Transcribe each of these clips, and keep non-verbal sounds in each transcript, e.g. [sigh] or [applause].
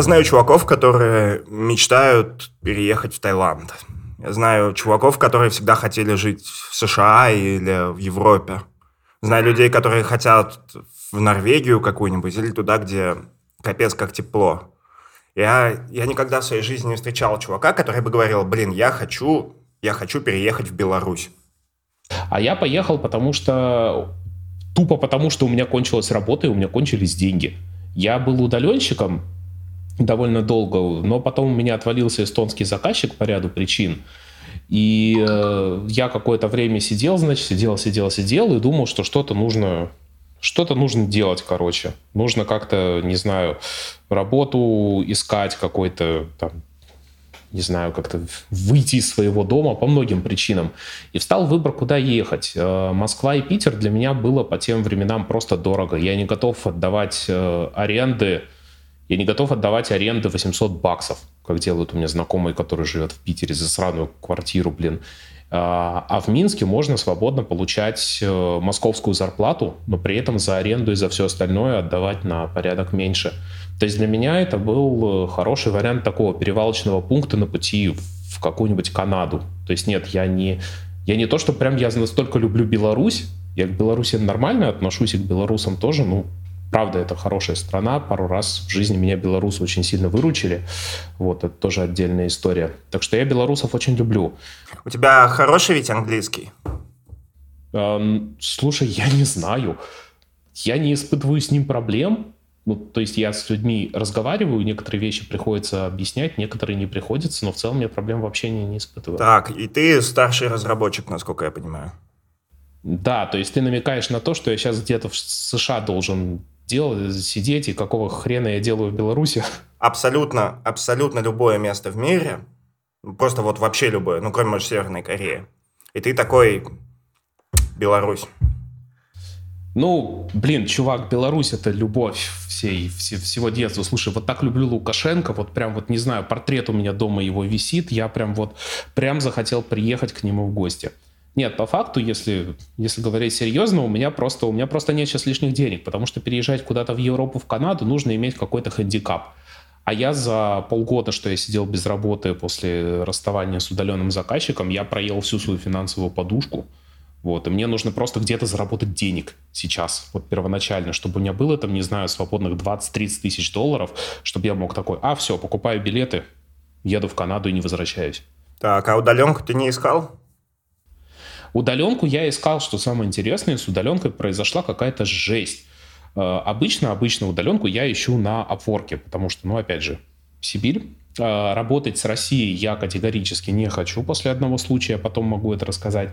Я знаю чуваков, которые мечтают переехать в Таиланд. Я знаю чуваков, которые всегда хотели жить в США или в Европе. Знаю людей, которые хотят в Норвегию какую-нибудь или туда, где капец как тепло. Я, я никогда в своей жизни не встречал чувака, который бы говорил, блин, я хочу, я хочу переехать в Беларусь. А я поехал, потому что тупо потому, что у меня кончилась работа и у меня кончились деньги. Я был удаленщиком довольно долго, но потом у меня отвалился эстонский заказчик по ряду причин. И э, я какое-то время сидел, значит, сидел, сидел, сидел и думал, что что-то нужно, что-то нужно делать, короче. Нужно как-то, не знаю, работу искать какой-то там не знаю, как-то выйти из своего дома по многим причинам. И встал выбор, куда ехать. Э, Москва и Питер для меня было по тем временам просто дорого. Я не готов отдавать э, аренды, я не готов отдавать аренды 800 баксов, как делают у меня знакомые, которые живет в Питере за сраную квартиру, блин. А, а в Минске можно свободно получать э, московскую зарплату, но при этом за аренду и за все остальное отдавать на порядок меньше. То есть для меня это был э, хороший вариант такого перевалочного пункта на пути в какую-нибудь Канаду. То есть нет, я не, я не то, что прям я настолько люблю Беларусь, я к Беларуси нормально отношусь и к белорусам тоже, ну, правда, это хорошая страна. Пару раз в жизни меня белорусы очень сильно выручили. Вот, это тоже отдельная история. Так что я белорусов очень люблю. У тебя хороший ведь английский? Эм, слушай, я не знаю. Я не испытываю с ним проблем. Ну, то есть я с людьми разговариваю, некоторые вещи приходится объяснять, некоторые не приходится, но в целом я проблем вообще не, не испытываю. Так, и ты старший разработчик, насколько я понимаю. Да, то есть ты намекаешь на то, что я сейчас где-то в США должен делать, сидеть, и какого хрена я делаю в Беларуси? Абсолютно, абсолютно любое место в мире, просто вот вообще любое, ну, кроме, может, Северной Кореи. И ты такой, Беларусь. Ну, блин, чувак, Беларусь это любовь всей, все, всего детства. Слушай, вот так люблю Лукашенко, вот прям вот, не знаю, портрет у меня дома его висит, я прям вот, прям захотел приехать к нему в гости. Нет, по факту, если, если говорить серьезно, у меня просто, у меня просто нет сейчас лишних денег, потому что переезжать куда-то в Европу, в Канаду нужно иметь какой-то хандикап. А я за полгода, что я сидел без работы после расставания с удаленным заказчиком, я проел всю свою финансовую подушку – вот, и мне нужно просто где-то заработать денег сейчас, вот первоначально, чтобы у меня было там, не знаю, свободных 20-30 тысяч долларов, чтобы я мог такой, а, все, покупаю билеты, еду в Канаду и не возвращаюсь. Так, а удаленку ты не искал? Удаленку я искал, что самое интересное, с удаленкой произошла какая-то жесть. Э, обычно, обычно удаленку я ищу на опорке, потому что, ну, опять же, Сибирь, а, работать с Россией я категорически не хочу после одного случая, потом могу это рассказать.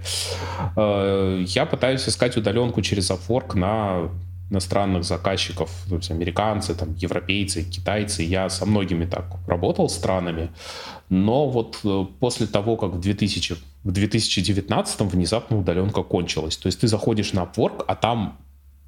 А, я пытаюсь искать удаленку через Upwork на иностранных заказчиков, то есть американцы, там, европейцы, китайцы. Я со многими так работал странами, но вот э, после того, как в, 2000, в 2019 внезапно удаленка кончилась. То есть ты заходишь на Upwork, а там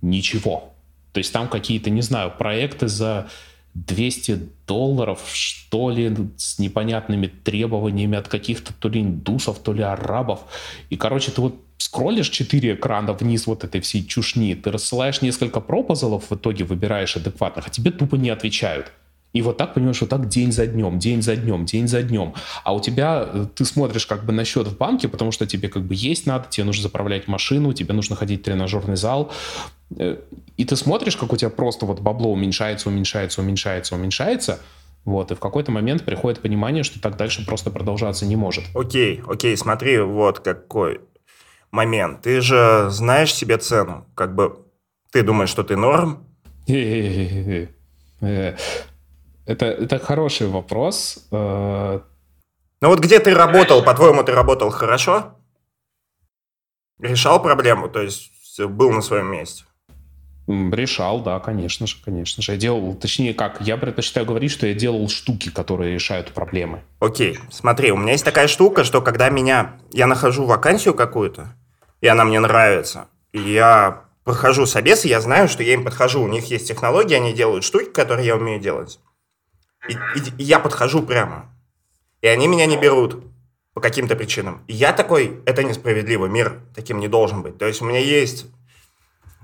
ничего. То есть там какие-то, не знаю, проекты за 200 долларов, что ли, с непонятными требованиями от каких-то то ли индусов, то ли арабов. И, короче, ты вот скроллишь 4 экрана вниз вот этой всей чушни, ты рассылаешь несколько пропозалов, в итоге выбираешь адекватных, а тебе тупо не отвечают. И вот так, понимаешь, вот так день за днем, день за днем, день за днем. А у тебя, э, ты смотришь как бы на счет в банке, потому что тебе как бы есть надо, тебе нужно заправлять машину, тебе нужно ходить в тренажерный зал. Э, и ты смотришь, как у тебя просто вот бабло уменьшается, уменьшается, уменьшается, уменьшается. Вот, и в какой-то момент приходит понимание, что так дальше просто продолжаться не может. Окей, окей, смотри, вот какой момент. Ты же знаешь себе цену. Как бы ты думаешь, что ты норм? [laughs] Это, это хороший вопрос. Ну вот где ты работал, по-твоему, ты работал хорошо? Решал проблему, то есть был на своем месте? Решал, да, конечно же, конечно же. Я делал, точнее как, я предпочитаю говорить, что я делал штуки, которые решают проблемы. Окей, смотри, у меня есть такая штука, что когда меня, я нахожу вакансию какую-то, и она мне нравится, и я прохожу собес, и я знаю, что я им подхожу, у них есть технологии, они делают штуки, которые я умею делать. И, и, и я подхожу прямо. И они меня не берут по каким-то причинам. И я такой, это несправедливо, мир таким не должен быть. То есть у меня есть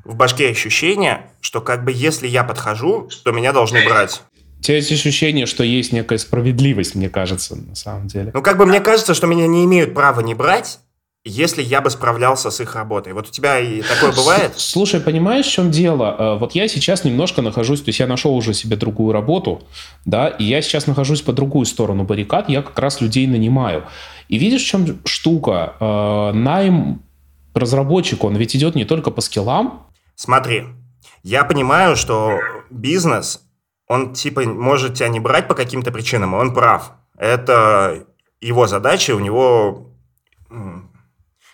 в башке ощущение, что как бы если я подхожу, то меня должны брать. тебя есть ощущение, что есть некая справедливость, мне кажется, на самом деле. Ну, как бы мне кажется, что меня не имеют права не брать, если я бы справлялся с их работой. Вот у тебя и такое бывает? Слушай, понимаешь, в чем дело? Э, вот я сейчас немножко нахожусь, то есть я нашел уже себе другую работу, да, и я сейчас нахожусь по другую сторону баррикад, я как раз людей нанимаю. И видишь, в чем штука? Э, найм разработчик, он ведь идет не только по скиллам. Смотри, я понимаю, что бизнес, он типа может тебя не брать по каким-то причинам, и он прав. Это его задача, у него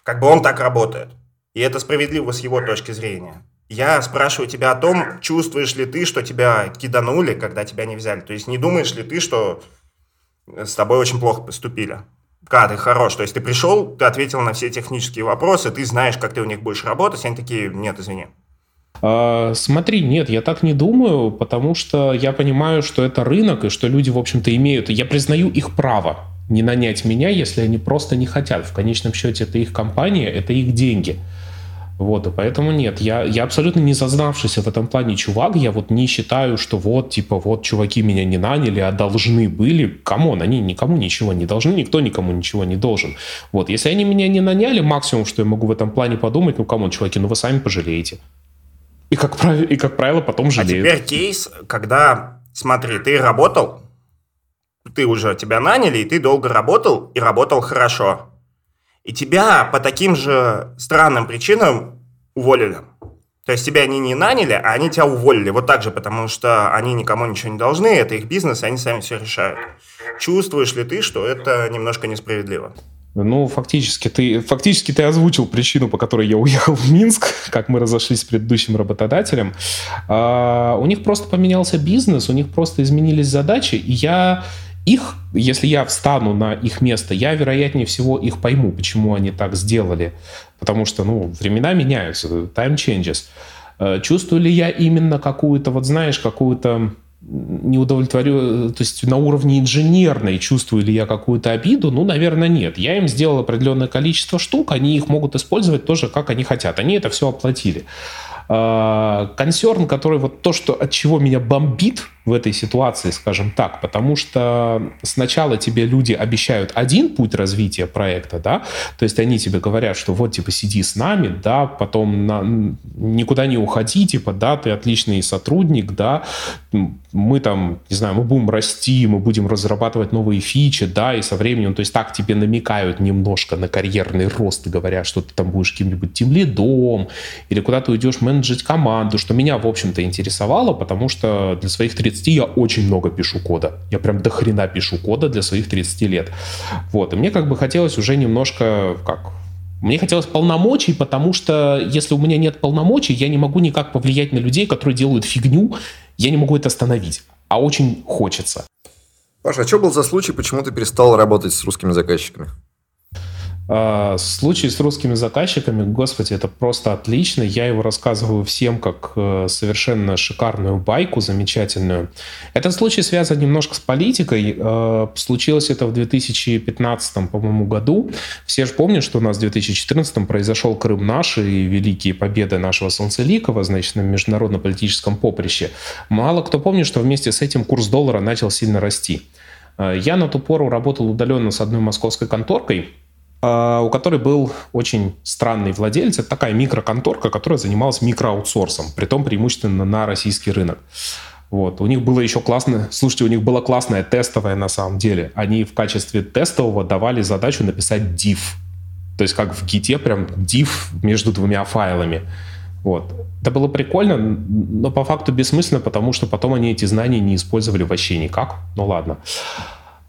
как бы он так работает. И это справедливо с его точки зрения. Я спрашиваю тебя о том, чувствуешь ли ты, что тебя киданули, когда тебя не взяли. То есть не думаешь ли ты, что с тобой очень плохо поступили? Когда ты хорош, то есть ты пришел, ты ответил на все технические вопросы, ты знаешь, как ты у них будешь работать, они такие, нет, извини. А, смотри, нет, я так не думаю, потому что я понимаю, что это рынок, и что люди, в общем-то, имеют... Я признаю их право не нанять меня, если они просто не хотят. В конечном счете это их компания, это их деньги. Вот, и поэтому нет, я, я абсолютно не зазнавшийся в этом плане чувак, я вот не считаю, что вот, типа, вот чуваки меня не наняли, а должны были. Come on, они никому ничего не должны, никто никому ничего не должен. Вот, если они меня не наняли, максимум, что я могу в этом плане подумать, ну, come on, чуваки, ну вы сами пожалеете. И как, правило, и как правило потом жалеют. А теперь кейс, когда, смотри, ты работал, ты уже тебя наняли, и ты долго работал, и работал хорошо. И тебя по таким же странным причинам уволили. То есть тебя они не наняли, а они тебя уволили. Вот так же, потому что они никому ничего не должны, это их бизнес, и они сами все решают. Чувствуешь ли ты, что это немножко несправедливо? Ну, фактически ты, фактически ты озвучил причину, по которой я уехал в Минск, [laughs] как мы разошлись с предыдущим работодателем. А, у них просто поменялся бизнес, у них просто изменились задачи, и я их, если я встану на их место, я, вероятнее всего, их пойму, почему они так сделали. Потому что, ну, времена меняются, time changes. Э, чувствую ли я именно какую-то, вот знаешь, какую-то неудовлетворю, то есть на уровне инженерной чувствую ли я какую-то обиду? Ну, наверное, нет. Я им сделал определенное количество штук, они их могут использовать тоже, как они хотят. Они это все оплатили. Э, консерн, который вот то, что от чего меня бомбит, в этой ситуации, скажем так, потому что сначала тебе люди обещают один путь развития проекта, да, то есть они тебе говорят, что вот, типа, сиди с нами, да, потом на, никуда не уходи, типа, да, ты отличный сотрудник, да, мы там, не знаю, мы будем расти, мы будем разрабатывать новые фичи, да, и со временем, то есть так тебе намекают немножко на карьерный рост, говоря, что ты там будешь каким-нибудь тимлидом, или куда ты уйдешь менеджить команду, что меня, в общем-то, интересовало, потому что для своих 30 30 я очень много пишу кода. Я прям до хрена пишу кода для своих 30 лет. Вот. И мне как бы хотелось уже немножко, как, мне хотелось полномочий, потому что если у меня нет полномочий, я не могу никак повлиять на людей, которые делают фигню, я не могу это остановить. А очень хочется. Паша, а что был за случай, почему ты перестал работать с русскими заказчиками? А, случай с русскими заказчиками, господи, это просто отлично. Я его рассказываю всем как э, совершенно шикарную байку, замечательную. Этот случай связан немножко с политикой. Э, случилось это в 2015, по-моему, году. Все же помнят, что у нас в 2014 произошел Крым наш и великие победы нашего Солнцеликова, значит, на международно-политическом поприще. Мало кто помнит, что вместе с этим курс доллара начал сильно расти. Э, я на ту пору работал удаленно с одной московской конторкой, у которой был очень странный владелец. Это такая микроконторка, которая занималась микроаутсорсом, притом преимущественно на российский рынок. Вот. У них было еще классное, слушайте, у них было классное тестовое на самом деле. Они в качестве тестового давали задачу написать div. То есть как в гите прям div между двумя файлами. Вот. Это было прикольно, но по факту бессмысленно, потому что потом они эти знания не использовали вообще никак. Ну ладно.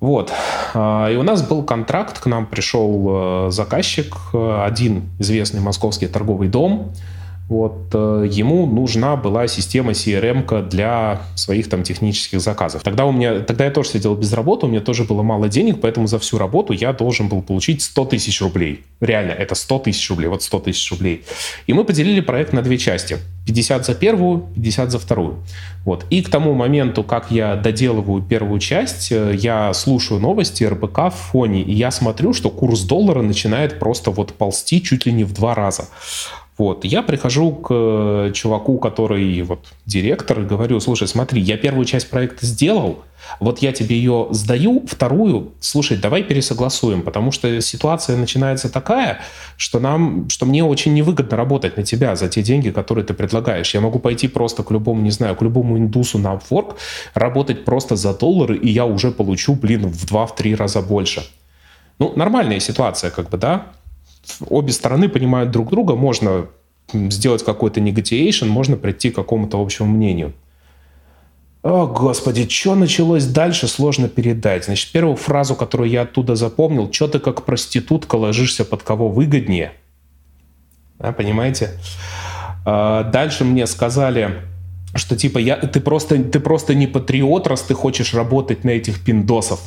Вот. А, и у нас был контракт, к нам пришел э, заказчик, э, один известный московский торговый дом, вот, э, ему нужна была система CRM для своих там технических заказов. Тогда у меня, тогда я тоже сидел без работы, у меня тоже было мало денег, поэтому за всю работу я должен был получить 100 тысяч рублей. Реально, это 100 тысяч рублей, вот 100 тысяч рублей. И мы поделили проект на две части. 50 за первую, 50 за вторую. Вот. И к тому моменту, как я доделываю первую часть, э, я слушаю новости РБК в фоне, и я смотрю, что курс доллара начинает просто вот ползти чуть ли не в два раза. Вот, я прихожу к э, чуваку, который вот директор, и говорю, слушай, смотри, я первую часть проекта сделал, вот я тебе ее сдаю, вторую, слушай, давай пересогласуем, потому что ситуация начинается такая, что нам, что мне очень невыгодно работать на тебя за те деньги, которые ты предлагаешь. Я могу пойти просто к любому, не знаю, к любому индусу на Upwork, работать просто за доллары, и я уже получу, блин, в два-три раза больше. Ну, нормальная ситуация, как бы, да? Обе стороны понимают друг друга, можно сделать какой-то негатиейшн, можно прийти к какому-то общему мнению. О, господи, что началось дальше, сложно передать. Значит, первую фразу, которую я оттуда запомнил, что ты как проститутка ложишься под кого выгоднее. А, понимаете? А, дальше мне сказали, что типа я, ты, просто, ты просто не патриот, раз ты хочешь работать на этих пиндосов.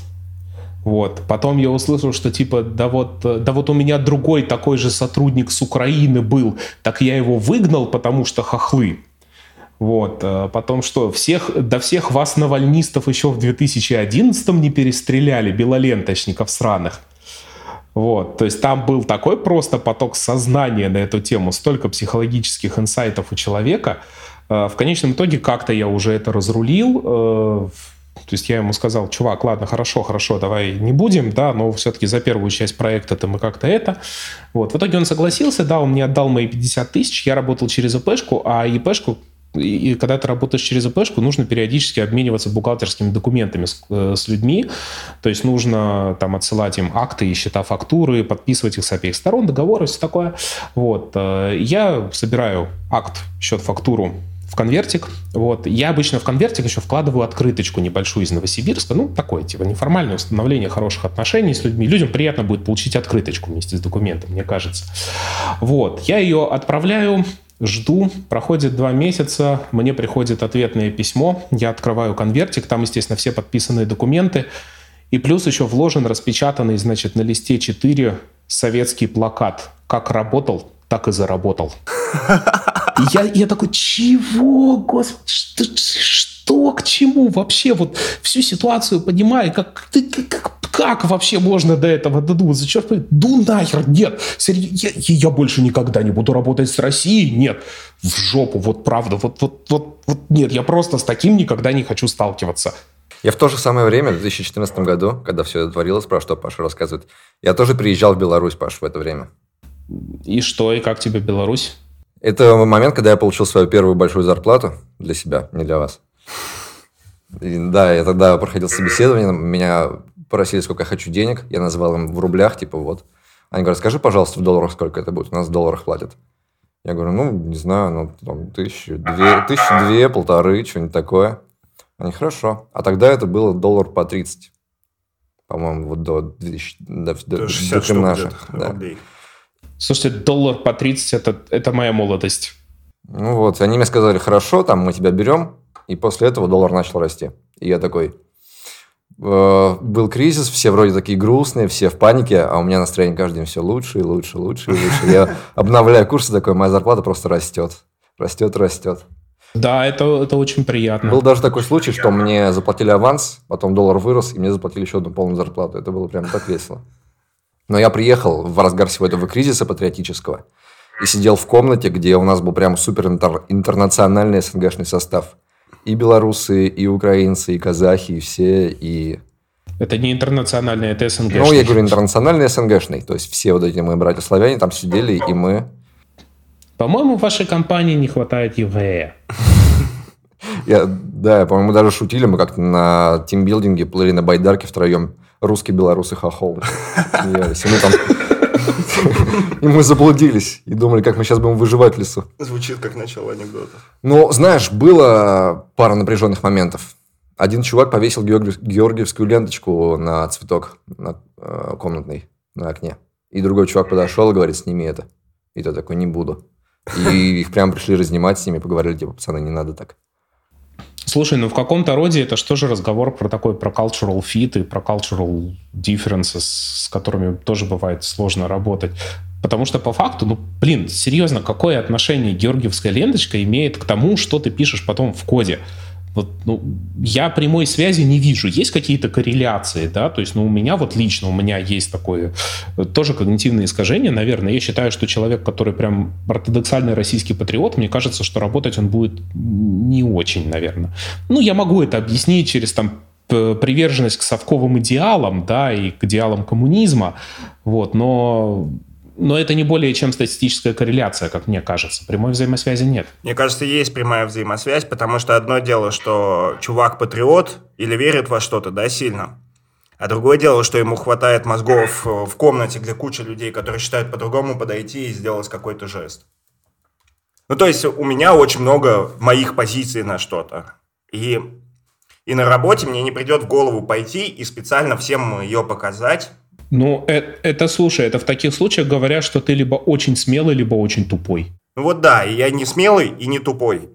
Вот. Потом я услышал, что типа, да вот, да вот у меня другой такой же сотрудник с Украины был, так я его выгнал, потому что хохлы. Вот. А потом что, всех, до всех вас навальнистов еще в 2011 не перестреляли, белоленточников сраных. Вот, то есть там был такой просто поток сознания на эту тему, столько психологических инсайтов у человека. А в конечном итоге как-то я уже это разрулил. То есть я ему сказал, чувак, ладно, хорошо, хорошо, давай не будем, да, но все-таки за первую часть проекта-то мы как-то это. Вот. В итоге он согласился, да, он мне отдал мои 50 тысяч, я работал через ИПшку, а ИПшку и когда ты работаешь через ИПшку, нужно периодически обмениваться бухгалтерскими документами с, э, с людьми. То есть нужно там отсылать им акты и счета фактуры, подписывать их с обеих сторон, договоры, все такое. Вот. Э, я собираю акт, счет, фактуру конвертик. Вот. Я обычно в конвертик еще вкладываю открыточку небольшую из Новосибирска. Ну, такое, типа, неформальное установление хороших отношений с людьми. Людям приятно будет получить открыточку вместе с документом, мне кажется. Вот. Я ее отправляю Жду, проходит два месяца, мне приходит ответное письмо, я открываю конвертик, там, естественно, все подписанные документы, и плюс еще вложен распечатанный, значит, на листе 4 советский плакат. Как работал, так и заработал. [laughs] И я, я такой, чего, господи, что, что к чему вообще? Вот всю ситуацию понимаю, как, как, как вообще можно до этого додуматься? Зачем? Ду нахер, нет. Я, я больше никогда не буду работать с Россией. Нет. В жопу, вот правда. Вот, вот, вот, вот нет, я просто с таким никогда не хочу сталкиваться. Я в то же самое время, в 2014 году, когда все это творилось, про что Паша рассказывает, я тоже приезжал в Беларусь, Паш, в это время. И что, и как тебе Беларусь? Это момент, когда я получил свою первую большую зарплату для себя, не для вас. И, да, я тогда проходил собеседование, меня просили, сколько я хочу денег, я называл им в рублях, типа вот. Они говорят, скажи, пожалуйста, в долларах сколько это будет, у нас в долларах платят. Я говорю, ну, не знаю, ну, там, тысячу, две, тысячу, две, полторы, что-нибудь такое. Они, хорошо. А тогда это было доллар по 30. По-моему, вот до 2000, до, до, до, до наших. Да. Слушайте, доллар по 30 это, это моя молодость. Ну вот, они мне сказали, хорошо, там мы тебя берем, и после этого доллар начал расти. И я такой, Э, был кризис, все вроде такие грустные, все в панике, а у меня настроение каждый день все лучше и лучше, лучше и лучше. Я обновляю курсы такой, моя зарплата просто растет. Растет, растет. Да, это, это очень приятно. Был даже такой случай, что мне заплатили аванс, потом доллар вырос, и мне заплатили еще одну полную зарплату. Это было прям так весело. Но я приехал в разгар всего этого кризиса патриотического и сидел в комнате, где у нас был прям супер интернациональный СНГшный состав и белорусы, и украинцы, и казахи, и все, и... Это не интернациональный, это СНГ. Ну, я говорю интернациональный СНГшный. То есть все вот эти мои братья-славяне там сидели, и мы... По-моему, в вашей компании не хватает ЕВЭ. [laughs] Я, да, по-моему, даже шутили, мы как-то на тимбилдинге плыли на байдарке втроем. Русский, белорусы, хохол. Смеялись. И мы там и мы заблудились и думали, как мы сейчас будем выживать в лесу. Звучит как начало анекдота. Ну, знаешь, было пара напряженных моментов. Один чувак повесил георгиевскую ленточку на цветок на, э, комнатный на окне. И другой чувак подошел и говорит, сними это. И то такой, не буду. И их прям пришли разнимать с ними, поговорили, типа, пацаны, не надо так. Слушай, ну в каком-то роде это что же разговор про такой, про cultural fit и про cultural differences, с которыми тоже бывает сложно работать. Потому что по факту, ну, блин, серьезно, какое отношение георгиевская ленточка имеет к тому, что ты пишешь потом в коде? Вот, ну, я прямой связи не вижу. Есть какие-то корреляции, да, то есть, ну, у меня вот лично, у меня есть такое э, тоже когнитивное искажение, наверное. Я считаю, что человек, который прям ортодоксальный российский патриот, мне кажется, что работать он будет не очень, наверное. Ну, я могу это объяснить через там приверженность к совковым идеалам, да, и к идеалам коммунизма, вот, но но это не более чем статистическая корреляция, как мне кажется. Прямой взаимосвязи нет. Мне кажется, есть прямая взаимосвязь, потому что одно дело, что чувак патриот или верит во что-то, да, сильно. А другое дело, что ему хватает мозгов в комнате, где куча людей, которые считают по-другому подойти и сделать какой-то жест. Ну, то есть у меня очень много моих позиций на что-то. И, и на работе мне не придет в голову пойти и специально всем ее показать, ну, это, это, слушай, это в таких случаях говорят, что ты либо очень смелый, либо очень тупой. Ну вот да, и я не смелый и не тупой.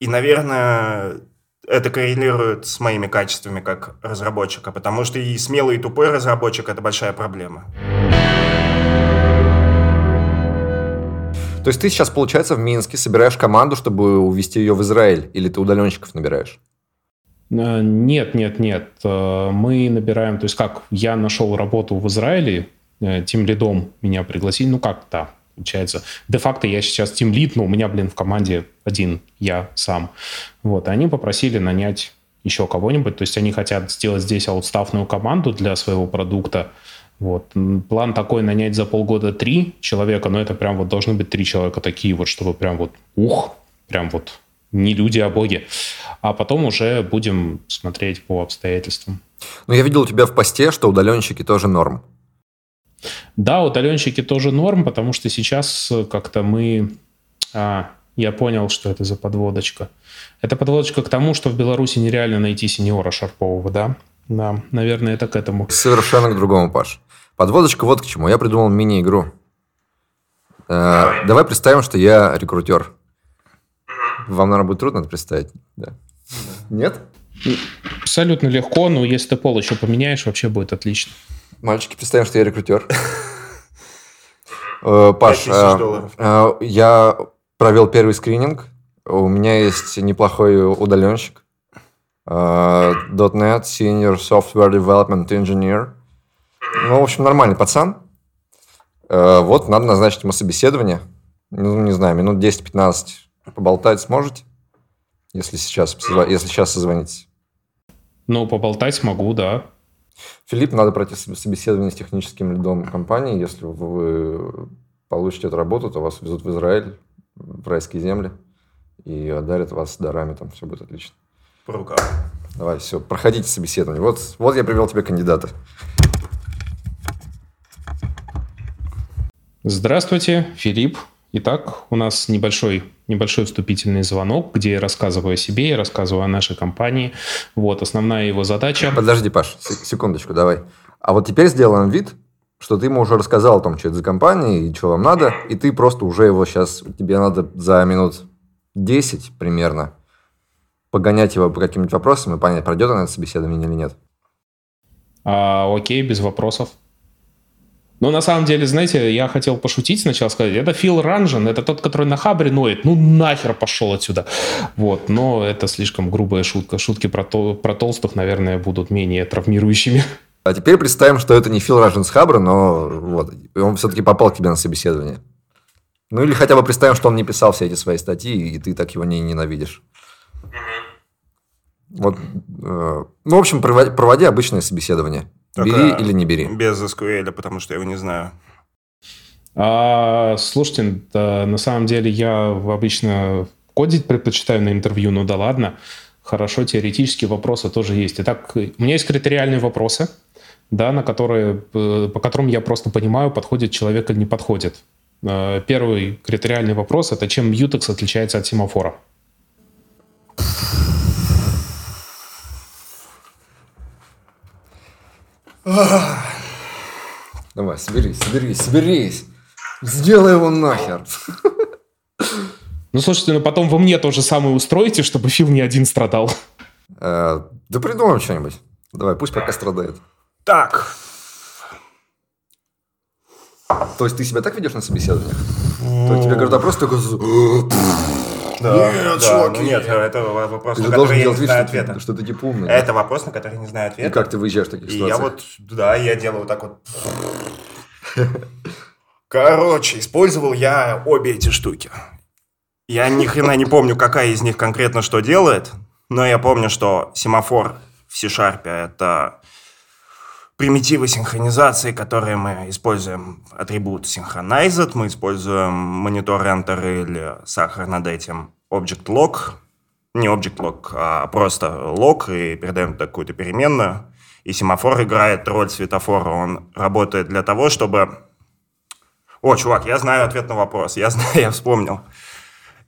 И, наверное, это коррелирует с моими качествами как разработчика, потому что и смелый, и тупой разработчик – это большая проблема. То есть ты сейчас, получается, в Минске собираешь команду, чтобы увезти ее в Израиль, или ты удаленщиков набираешь? Э, нет, нет, нет. Э, мы набираем, то есть как я нашел работу в Израиле, э, тем лидом меня пригласили, ну как то получается. Де-факто я сейчас тим лид, но у меня, блин, в команде один я сам. Вот, они попросили нанять еще кого-нибудь, то есть они хотят сделать здесь аутстафную команду для своего продукта. Вот. План такой нанять за полгода три человека, но это прям вот должны быть три человека такие вот, чтобы прям вот ух, прям вот не люди, а боги. А потом уже будем смотреть по обстоятельствам. Ну, я видел у тебя в посте, что удаленщики тоже норм. Да, удаленщики тоже норм, потому что сейчас как-то мы... А, я понял, что это за подводочка. Это подводочка к тому, что в Беларуси нереально найти сеньора шарпового, да? Да, наверное, это к этому. Совершенно к другому, Паш. Подводочка вот к чему. Я придумал мини-игру. Э, давай представим, что я рекрутер. Вам, наверное, будет трудно это представить. Да. Нет? Абсолютно легко, но если ты пол еще поменяешь, вообще будет отлично. Мальчики, представим, что я рекрутер. [laughs] Э, Паш, э, э, я провел первый скрининг. У меня есть неплохой удаленщик. .NET Senior Software Development Engineer. Ну, в общем, нормальный пацан. Вот, надо назначить ему собеседование. Ну, не знаю, минут 10-15 Поболтать сможете? Если сейчас, если сейчас созвонитесь. Ну, поболтать могу, да. Филипп, надо пройти собеседование с техническим лидом компании. Если вы получите эту работу, то вас везут в Израиль, в райские земли, и одарят вас дарами, там все будет отлично. По рукам. Давай, все, проходите собеседование. Вот, вот я привел тебе кандидата. Здравствуйте, Филипп. Итак, у нас небольшой, небольшой вступительный звонок, где я рассказываю о себе, я рассказываю о нашей компании. Вот, основная его задача... Подожди, Паш, секундочку, давай. А вот теперь сделаем вид, что ты ему уже рассказал о том, что это за компания и что вам надо, и ты просто уже его сейчас, тебе надо за минут 10 примерно погонять его по каким-нибудь вопросам и понять, пройдет он это собеседование или нет. А, окей, без вопросов. Но на самом деле, знаете, я хотел пошутить сначала, сказать, это Фил Ранжен, это тот, который на хабре ноет, ну нахер пошел отсюда. Вот, но это слишком грубая шутка. Шутки про, то, про толстых, наверное, будут менее травмирующими. А теперь представим, что это не Фил Ранжен с хабра, но вот, он все-таки попал к тебе на собеседование. Ну или хотя бы представим, что он не писал все эти свои статьи, и ты так его не ненавидишь. Вот, э, ну, в общем, проводи, проводи обычное собеседование. Только бери или не бери? Без SQL, потому что я его не знаю. А, слушайте, да, на самом деле я обычно кодить предпочитаю на интервью, ну да ладно. Хорошо, теоретические вопросы тоже есть. Итак, у меня есть критериальные вопросы, да, на которые, э, по которым я просто понимаю, подходит человек или не подходит. Э, первый критериальный вопрос – это чем Mutex отличается от семафора? Давай, соберись, соберись, соберись. Сделай его нахер. Ну, слушайте, ну потом вы мне то же самое устроите, чтобы Фил не один страдал. Э, да придумаем что-нибудь. Давай, пусть пока страдает. Так. То есть ты себя так ведешь на собеседованиях? То есть тебе говорят, а просто такой... Да, Нет, да, чуваки. ну нет, это вопрос, Ты на который я не вид, знаю что ты, ответа. что ты типа умный. Это вопрос, на который не знаю И ответа. как ты выезжаешь в таких И я ситуациях? вот, да, я делаю вот так вот. [laughs] Короче, использовал я обе эти штуки. Я ни хрена не помню, какая из них конкретно что делает, но я помню, что семафор в C-Sharp это примитивы синхронизации, которые мы используем атрибут synchronized, мы используем монитор enter или сахар над этим object log, не object log, а просто log, и передаем такую-то переменную. И семафор играет роль светофора. Он работает для того, чтобы... О, чувак, я знаю ответ на вопрос. Я знаю, [laughs] я вспомнил.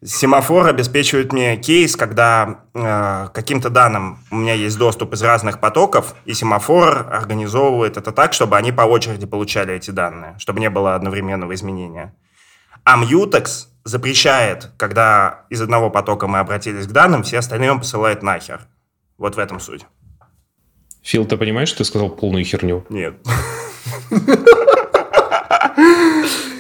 Семафор обеспечивает мне кейс, когда э, каким-то данным у меня есть доступ из разных потоков, и семафор организовывает это так, чтобы они по очереди получали эти данные, чтобы не было одновременного изменения. А Mutex запрещает, когда из одного потока мы обратились к данным, все остальные он посылает нахер. Вот в этом суть. Фил, ты понимаешь, что ты сказал полную херню? Нет. [laughs]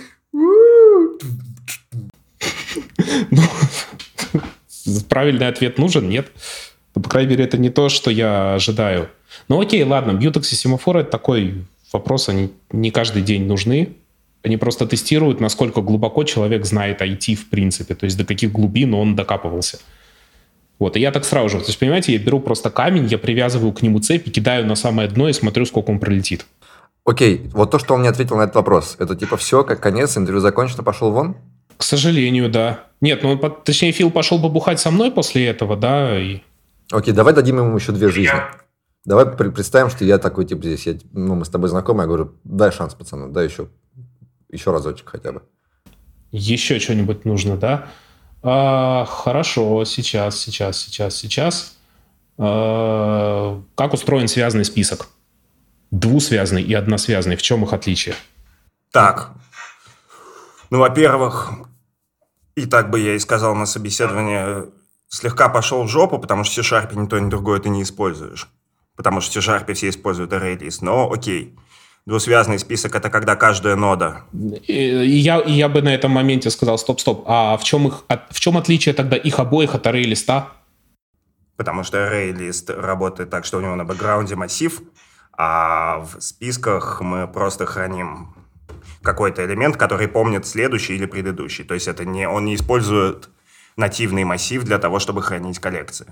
[laughs] Правильный ответ нужен? Нет. Ну, По крайней мере, это не то, что я ожидаю. Ну окей, ладно, бьютекс и семафоры это такой вопрос, они не каждый день нужны. Они просто тестируют, насколько глубоко человек знает IT в принципе, то есть до каких глубин он докапывался. Вот, и я так сразу же, то есть, понимаете, я беру просто камень, я привязываю к нему цепь кидаю на самое дно и смотрю, сколько он пролетит. Окей, вот то, что он не ответил на этот вопрос, это типа все, как конец, интервью закончено, пошел вон? К сожалению, да. Нет, ну, по- точнее, Фил пошел бы бухать со мной после этого, да, и... Окей, давай дадим ему еще две жизни. Давай представим, что я такой тип здесь. Я, ну, мы с тобой знакомы, я говорю, дай шанс, пацану, дай еще, еще разочек хотя бы. Еще что-нибудь нужно, да? А, хорошо, сейчас, сейчас, сейчас, сейчас. А, как устроен связанный список? Двусвязный и односвязный. В чем их отличие? Так. Ну, во-первых, и так бы я и сказал на собеседовании, слегка пошел в жопу, потому что в C-Sharp ни то, ни другое ты не используешь. Потому что в C-Sharp все используют array-list. Но окей. Двусвязный список – это когда каждая нода И, и я, и я бы на этом моменте сказал, стоп-стоп, а в чем, их, в чем отличие тогда их обоих от array листа? Потому что array-list работает так, что у него на бэкграунде массив, а в списках мы просто храним какой-то элемент, который помнит следующий или предыдущий. То есть это не, он не использует нативный массив для того, чтобы хранить коллекции.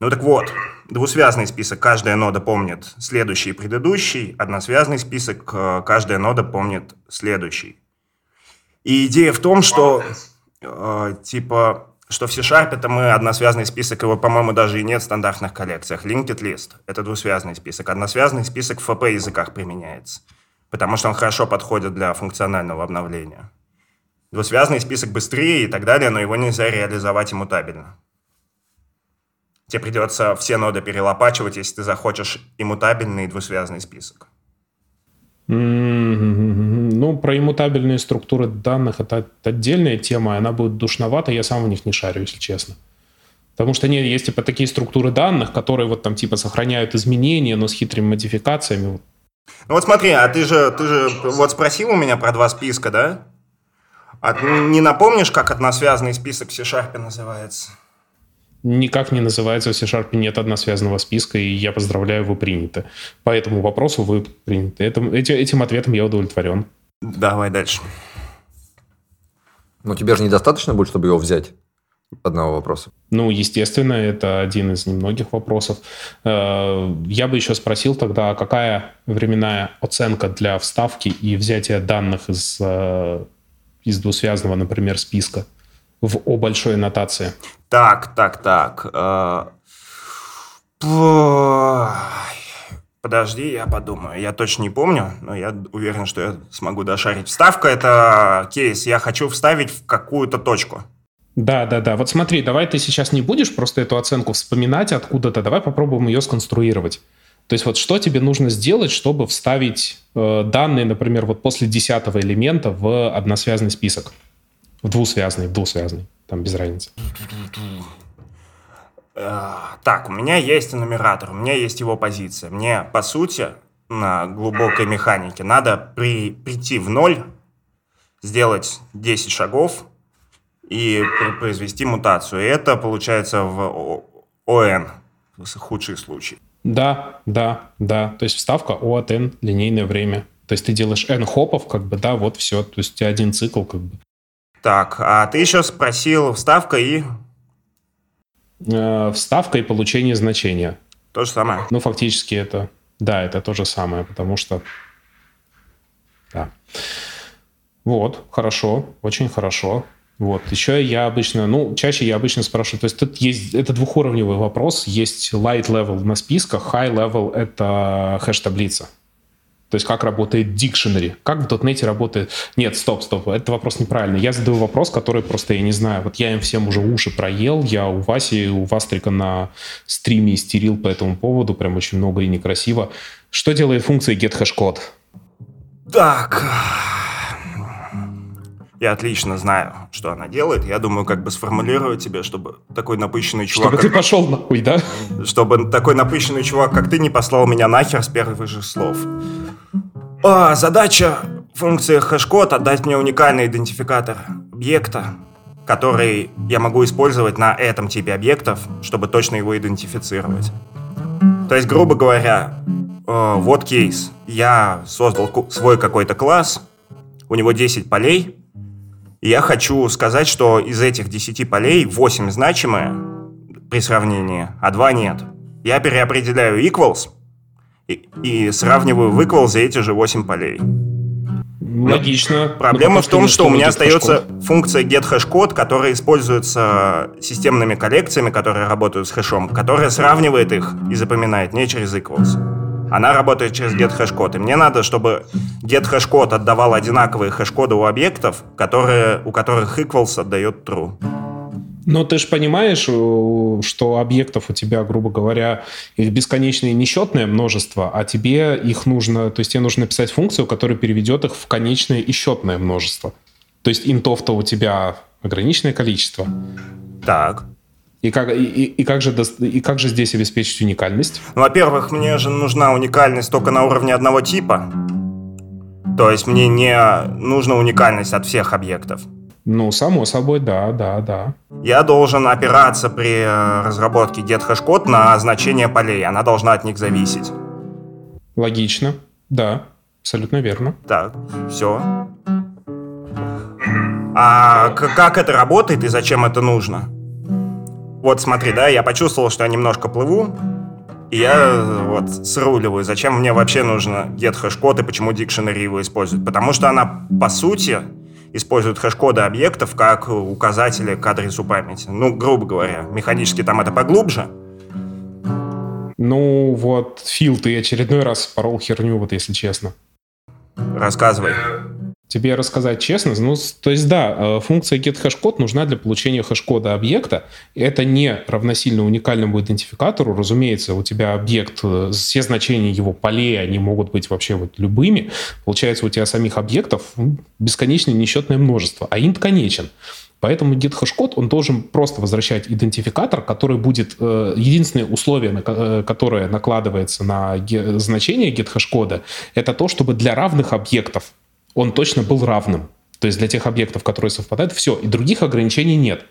Ну так вот, двусвязный список, каждая нода помнит следующий и предыдущий, односвязный список, э, каждая нода помнит следующий. И идея в том, что э, типа, что в C-Sharp это мы односвязный список, его, по-моему, даже и нет в стандартных коллекциях. Linked list – это двусвязный список. Односвязный список в FP языках применяется, потому что он хорошо подходит для функционального обновления. Двусвязный список быстрее и так далее, но его нельзя реализовать иммутабельно. Тебе придется все ноды перелопачивать, если ты захочешь иммутабельный двусвязный список. Ну, про иммутабельные структуры данных это отдельная тема, и она будет душновата, я сам в них не шарю, если честно. Потому что нет, есть типа такие структуры данных, которые вот там типа сохраняют изменения, но с хитрыми модификациями. Ну вот смотри, а ты же, ты же вот спросил у меня про два списка, да? А ты не напомнишь, как односвязный список в C-Sharp называется? Никак не называется в C-Sharp нет односвязанного списка, и я поздравляю, вы приняты. По этому вопросу вы приняты. Этим, эти- этим ответом я удовлетворен. Давай дальше. Ну, тебе же недостаточно будет, чтобы его взять? Одного вопроса. Ну, естественно, это один из немногих вопросов. Э, Я бы еще спросил тогда, а какая временная оценка для вставки и взятия данных из, э, из двусвязного, например, списка в О большой аннотации? Так, так, так. э, Подожди, я подумаю. Я точно не помню, но я уверен, что я смогу дошарить. Вставка – это кейс. Я хочу вставить в какую-то точку. Да, да, да. Вот смотри, давай ты сейчас не будешь просто эту оценку вспоминать откуда-то, давай попробуем ее сконструировать. То есть вот что тебе нужно сделать, чтобы вставить э, данные, например, вот после десятого элемента в односвязный список? В двусвязный, в двусвязный, там без разницы. Э, Так, у меня есть нумератор, у меня есть его позиция. Мне, по сути, на глубокой механике надо при, прийти в ноль, сделать 10 шагов и произвести мутацию. И это получается в ОН, худший случай. Да, да, да. То есть вставка O от N, линейное время. То есть ты делаешь N хопов, как бы, да, вот все. То есть у тебя один цикл, как бы. Так, а ты еще спросил вставка и... Э, вставка и получение значения. То же самое. Ну, фактически это... Да, это то же самое, потому что... Да. Вот, хорошо, очень хорошо. Вот. Еще я обычно, ну, чаще я обычно спрашиваю, то есть тут есть, это двухуровневый вопрос, есть light level на списках, high level — это хэш-таблица. То есть как работает dictionary, как в .NET работает... Нет, стоп, стоп, это вопрос неправильный. Я задаю вопрос, который просто я не знаю. Вот я им всем уже уши проел, я у Васи, у Вастрика на стриме истерил по этому поводу, прям очень много и некрасиво. Что делает функция getHashCode? Так, я отлично знаю, что она делает. Я думаю, как бы сформулировать тебе, чтобы такой напыщенный чувак... Чтобы ты пошел нахуй, да? Чтобы такой напыщенный чувак, как ты, не послал меня нахер с первых же слов. А, задача функции хэшкод отдать мне уникальный идентификатор объекта, который я могу использовать на этом типе объектов, чтобы точно его идентифицировать. То есть, грубо говоря, э, вот кейс. Я создал свой какой-то класс, у него 10 полей, я хочу сказать, что из этих 10 полей 8 значимые при сравнении, а 2 нет. Я переопределяю equals и, и сравниваю в equals эти же 8 полей. Логично. проблема в том, что у меня остается функция getHashCode, которая используется системными коллекциями, которые работают с хэшом, которая сравнивает их и запоминает не через equals она работает через getHashCode. И мне надо, чтобы getHashCode отдавал одинаковые хэш-коды у объектов, которые, у которых equals отдает true. Но ты же понимаешь, что объектов у тебя, грубо говоря, их бесконечное несчетное множество, а тебе их нужно, то есть тебе нужно написать функцию, которая переведет их в конечное и счетное множество. То есть интов-то у тебя ограниченное количество. Так. И как, и, и, как же, и как же здесь обеспечить уникальность? Ну, во-первых, мне же нужна уникальность только на уровне одного типа. То есть мне не нужна уникальность от всех объектов. Ну, само собой, да, да, да. Я должен опираться при э, разработке get на значение полей. Она должна от них зависеть. Логично, да, абсолютно верно. Так, все. А как это работает и зачем это нужно? Вот смотри, да, я почувствовал, что я немножко плыву, и я вот сруливаю, зачем мне вообще нужно get хэш-код и почему дикшенери его использует. Потому что она, по сути, использует хэш-коды объектов как указатели к адресу памяти. Ну, грубо говоря, механически там это поглубже. Ну, вот, Фил, ты очередной раз порол херню, вот если честно. Рассказывай. Тебе рассказать честно, ну, то есть да, э, функция getHashCode нужна для получения хэш-кода объекта. Это не равносильно уникальному идентификатору. Разумеется, у тебя объект, э, все значения его полей, они могут быть вообще вот любыми. Получается, у тебя самих объектов ну, бесконечное несчетное множество, а int конечен. Поэтому GitHashCode, он должен просто возвращать идентификатор, который будет... Э, единственное условие, на, э, которое накладывается на ге, значение GitHashCode, это то, чтобы для равных объектов он точно был равным. То есть для тех объектов, которые совпадают, все, и других ограничений нет.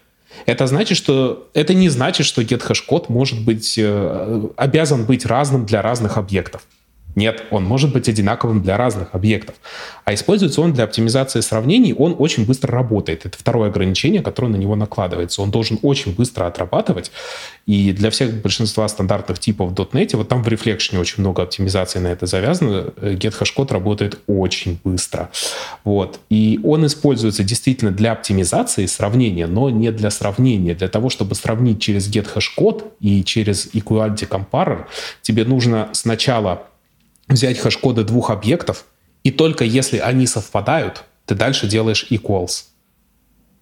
Это значит, что это не значит, что get может быть э, обязан быть разным для разных объектов. Нет, он может быть одинаковым для разных объектов. А используется он для оптимизации сравнений, он очень быстро работает. Это второе ограничение, которое на него накладывается. Он должен очень быстро отрабатывать. И для всех большинства стандартных типов в .NET, вот там в Reflection очень много оптимизации на это завязано, GetHashCode работает очень быстро. Вот. И он используется действительно для оптимизации сравнения, но не для сравнения. Для того, чтобы сравнить через GetHashCode и через Equality Comparer, тебе нужно сначала взять хэш-коды двух объектов, и только если они совпадают, ты дальше делаешь equals.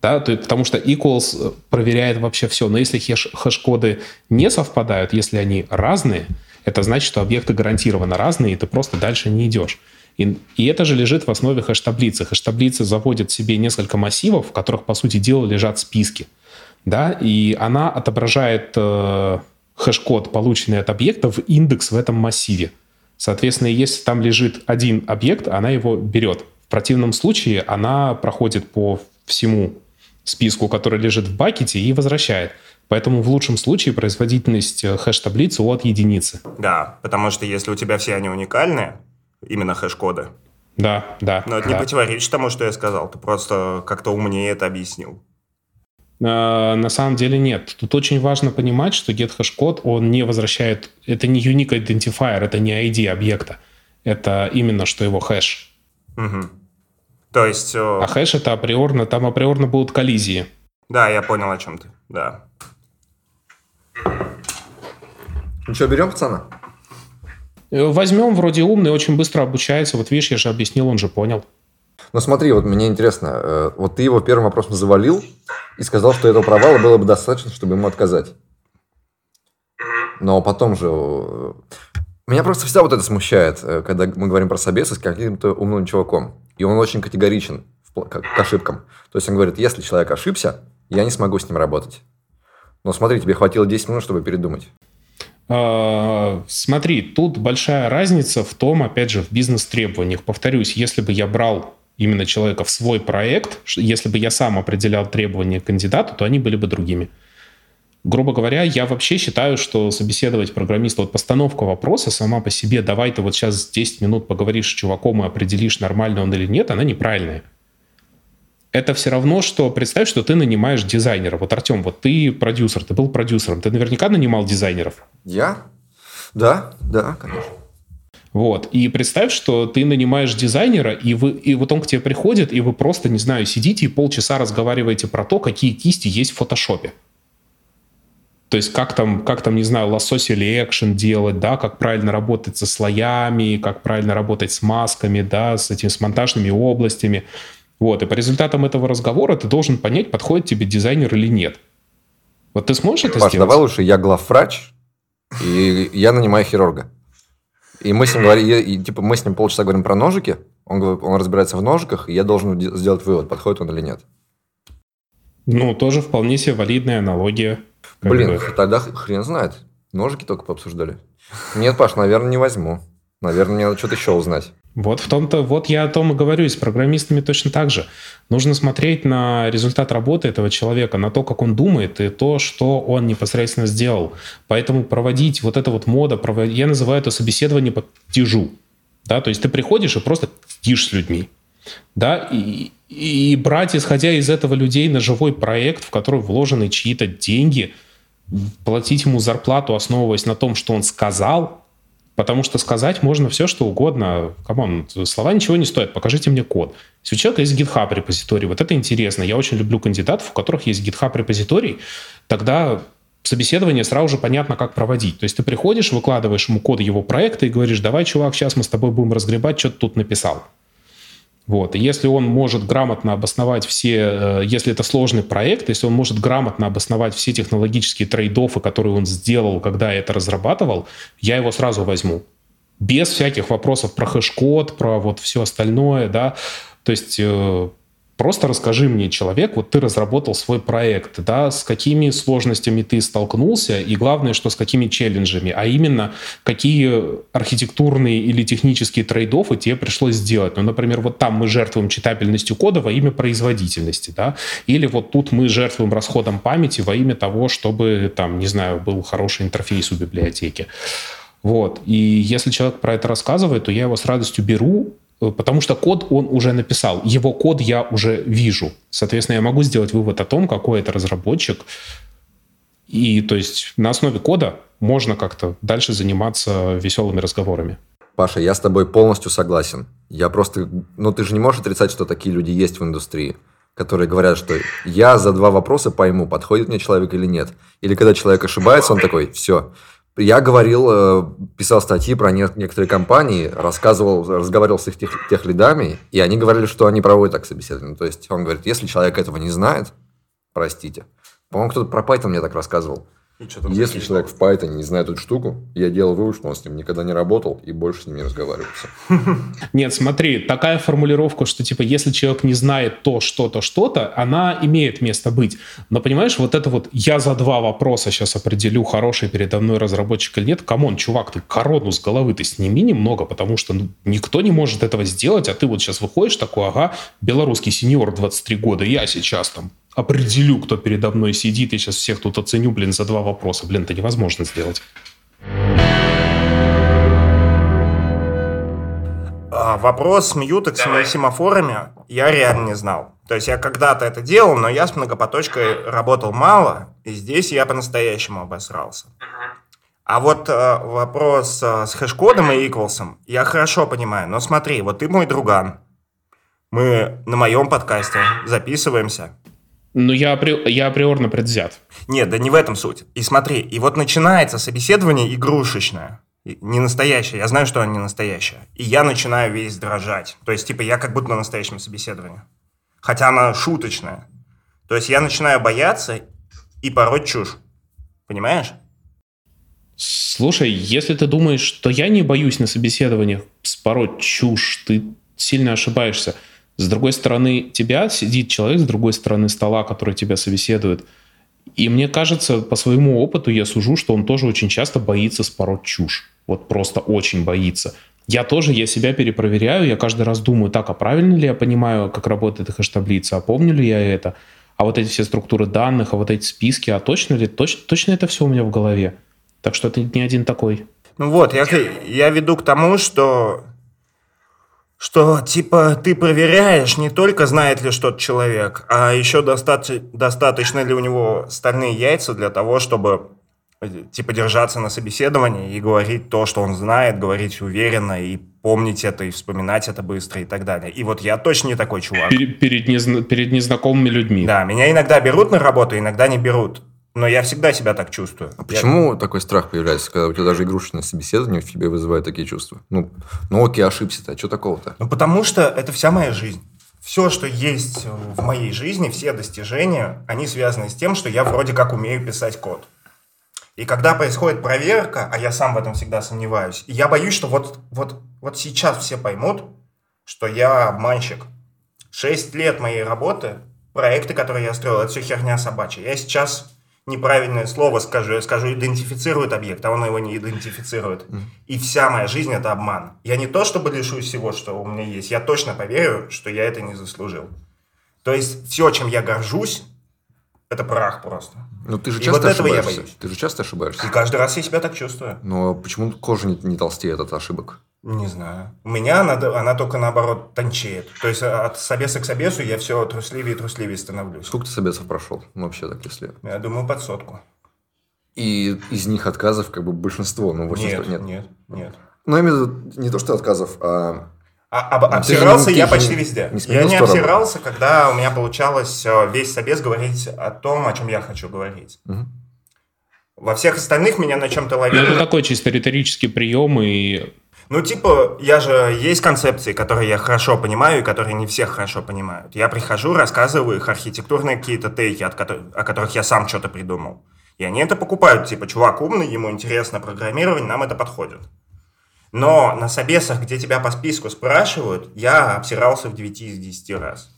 Да, то, потому что equals э, проверяет вообще все. Но если хэш-коды не совпадают, если они разные, это значит, что объекты гарантированно разные, и ты просто дальше не идешь. И, и это же лежит в основе хэш-таблицы. Хэш-таблица заводит себе несколько массивов, в которых, по сути дела, лежат списки. Да, и она отображает э, хэш-код, полученный от объекта, в индекс в этом массиве. Соответственно, если там лежит один объект, она его берет. В противном случае она проходит по всему списку, который лежит в бакете, и возвращает. Поэтому в лучшем случае производительность э, хэш-таблицы от единицы. Да, потому что если у тебя все они уникальные, именно хэш-коды, да, да. Но это да. не противоречит тому, что я сказал. Ты просто как-то умнее это объяснил. А, на самом деле нет. Тут очень важно понимать, что get-hash-код, он не возвращает... Это не unique identifier, это не ID объекта. Это именно что его хэш. Угу. То есть... А хэш это априорно, там априорно будут коллизии. Да, я понял, о чем ты. Да. Ну что, берем пацана? Э, возьмем, вроде умный, очень быстро обучается. Вот видишь, я же объяснил, он же понял. Ну смотри, вот мне интересно, э, вот ты его первым вопросом завалил и сказал, что этого провала было бы достаточно, чтобы ему отказать. Но потом же... Э, меня просто всегда вот это смущает, когда мы говорим про собеса с каким-то умным чуваком. И он очень категоричен к ошибкам. То есть он говорит, если человек ошибся, я не смогу с ним работать. Но смотри, тебе хватило 10 минут, чтобы передумать. А, смотри, тут большая разница в том, опять же, в бизнес-требованиях. Повторюсь, если бы я брал именно человека в свой проект, если бы я сам определял требования к кандидату, то они были бы другими. Грубо говоря, я вообще считаю, что собеседовать программиста, вот постановка вопроса сама по себе, давай ты вот сейчас 10 минут поговоришь с чуваком и определишь, нормально он или нет, она неправильная это все равно, что представь, что ты нанимаешь дизайнера. Вот, Артем, вот ты продюсер, ты был продюсером, ты наверняка нанимал дизайнеров. Я? Да, да, конечно. Вот. И представь, что ты нанимаешь дизайнера, и, вы, и вот он к тебе приходит, и вы просто, не знаю, сидите и полчаса разговариваете про то, какие кисти есть в фотошопе. То есть как там, как там, не знаю, лосось или экшен делать, да, как правильно работать со слоями, как правильно работать с масками, да, с этими с монтажными областями. Вот, и по результатам этого разговора ты должен понять, подходит тебе дизайнер или нет. Вот ты сможешь это Паш, сделать? давай лучше я главврач, и я нанимаю хирурга. И мы с ним говорим, и, типа, мы с ним полчаса говорим про ножики, он, он разбирается в ножиках, и я должен сделать вывод, подходит он или нет. Ну, тоже вполне себе валидная аналогия. Блин, бы. тогда хрен знает. Ножики только пообсуждали. Нет, Паш, наверное, не возьму. Наверное, мне надо что-то еще узнать. Вот в том-то, вот я о том и говорю, и с программистами точно так же. Нужно смотреть на результат работы этого человека, на то, как он думает, и то, что он непосредственно сделал. Поэтому проводить вот это вот мода, я называю это собеседование по тяжу. Да? То есть ты приходишь и просто тишь с людьми. Да? И, и брать, исходя из этого людей на живой проект, в который вложены чьи-то деньги, платить ему зарплату, основываясь на том, что он сказал, Потому что сказать можно все, что угодно. Come on, слова ничего не стоят. Покажите мне код. Если у человека есть GitHub репозиторий, вот это интересно. Я очень люблю кандидатов, у которых есть GitHub репозиторий. Тогда собеседование сразу же понятно, как проводить. То есть ты приходишь, выкладываешь ему код его проекта и говоришь, давай, чувак, сейчас мы с тобой будем разгребать, что ты тут написал. Вот. И если он может грамотно обосновать все, э, если это сложный проект, если он может грамотно обосновать все технологические trade-off ы, которые он сделал, когда это разрабатывал, я его сразу возьму. Без всяких вопросов про хэш-код, про вот все остальное, да. То есть э, Просто расскажи мне, человек, вот ты разработал свой проект, да, с какими сложностями ты столкнулся, и главное, что с какими челленджами, а именно, какие архитектурные или технические trade-off ы тебе пришлось сделать. Ну, например, вот там мы жертвуем читабельностью кода во имя производительности, да, или вот тут мы жертвуем расходом памяти во имя того, чтобы, там, не знаю, был хороший интерфейс у библиотеки. Вот. И если человек про это рассказывает, то я его с радостью беру, Э, потому что код он уже написал, его код я уже вижу. Соответственно, я могу сделать вывод о том, какой это разработчик. И то есть на основе кода можно как-то дальше заниматься веселыми разговорами. Паша, я с тобой полностью согласен. Я просто... Ну, ты же не можешь отрицать, что такие люди есть в индустрии, которые говорят, что я за два вопроса пойму, подходит мне человек или нет. Или когда человек ошибается, он такой, все, я говорил, э, писал статьи про некоторые компании, рассказывал, разговаривал с их тех, тех лидами, и они говорили, что они проводят так собеседование. То есть он говорит, если человек этого не знает, простите. По-моему, кто-то про Python мне так рассказывал. Если человек в Python не знает эту штуку, я делал вывод, что он с ним никогда не работал и больше с ним не разговаривался. [laughs] Нет, смотри, такая формулировка, что типа если человек не знает то, что-то, что-то, она имеет место быть. Но понимаешь, вот это вот я за два вопроса сейчас определю, хороший передо мной разработчик или нет. Come on, чувак, ты корону с головы ты сними немного, потому что ну, никто не может этого сделать, а ты вот сейчас выходишь такой, ага, белорусский сеньор 23 года, я сейчас там определю, кто передо мной сидит, и сейчас всех тут оценю, блин, за два вопроса. Блин, это невозможно сделать. А, вопрос с мьютексами и семафорами я реально не знал. То есть я когда-то это делал, но я с многопоточкой работал мало, и здесь я по-настоящему обосрался. А вот э, вопрос э, с хэш-кодом и equals я хорошо понимаю. Но смотри, вот ты мой друган. Мы на моем подкасте записываемся. Ну, я, апри... я априорно предвзят. Нет, да не в этом суть. И смотри, и вот начинается собеседование игрушечное. Не настоящее. Я знаю, что оно не настоящее. И я начинаю весь дрожать. То есть, типа, я как будто на настоящем собеседовании. Хотя она шуточная. То есть, я начинаю бояться и пороть чушь. Понимаешь? Слушай, если ты думаешь, что я не боюсь на собеседованиях спороть чушь, ты сильно ошибаешься. С другой стороны тебя сидит человек, с другой стороны стола, который тебя собеседует. И мне кажется, по своему опыту я сужу, что он тоже очень часто боится спороть чушь. Вот просто очень боится. Я тоже, я себя перепроверяю, я каждый раз думаю, так, а правильно ли я понимаю, как работает хэш-таблица, а помню ли я это, а вот эти все структуры данных, а вот эти списки, а точно ли, точно, точно это все у меня в голове? Так что это не один такой. Ну вот, я, я веду к тому, что что, типа, ты проверяешь не только знает ли что-то человек, а еще достаточно, достаточно ли у него стальные яйца для того, чтобы, типа, держаться на собеседовании и говорить то, что он знает, говорить уверенно и помнить это, и вспоминать это быстро и так далее. И вот я точно не такой чувак. Перед, перед, незна- перед незнакомыми людьми. Да, меня иногда берут на работу, иногда не берут. Но я всегда себя так чувствую. А почему я... такой страх появляется, когда у тебя даже игрушечное собеседование в тебе вызывает такие чувства? Ну, ну окей, ошибся-то, а что такого-то? Ну, потому что это вся моя жизнь. Все, что есть в моей жизни, все достижения, они связаны с тем, что я вроде как умею писать код. И когда происходит проверка, а я сам в этом всегда сомневаюсь, я боюсь, что вот, вот, вот сейчас все поймут, что я обманщик. Шесть лет моей работы, проекты, которые я строил, это все херня собачья. Я сейчас неправильное слово скажу, я скажу идентифицирует объект, а он его не идентифицирует. И вся моя жизнь это обман. Я не то чтобы лишусь всего, что у меня есть, я точно поверю, что я это не заслужил. То есть все, чем я горжусь, это прах просто. Ну ты же часто вот этого ошибаешься. я боюсь. Ты же часто ошибаешься. И каждый раз я себя так чувствую. Но почему кожа не, не толстеет от ошибок? Не знаю. У меня она, она только наоборот тончеет. То есть от собеса к собесу я все трусливее и трусливее становлюсь. Сколько ты собесов прошел? Ну, вообще так, если... Я думаю, под сотку. И из них отказов как бы большинство, ну, большинство нет. Нет, нет, нет. Ну, я имею в виду не то, что отказов, а... А, об, ну, обсирался я почти везде. Не я не обсирался, когда у меня получалось э, весь собес говорить о том, о чем я хочу говорить. Угу. Во всех остальных меня на чем-то ловили. Ну, это такой чисто риторический прием, и ну, типа, я же есть концепции, которые я хорошо понимаю и которые не все хорошо понимают. Я прихожу, рассказываю их архитектурные какие-то тейки, от которых, о которых я сам что-то придумал. И они это покупают, типа, чувак умный, ему интересно программирование, нам это подходит. Но на собесах, где тебя по списку спрашивают, я обсирался в 9 из 10 раз.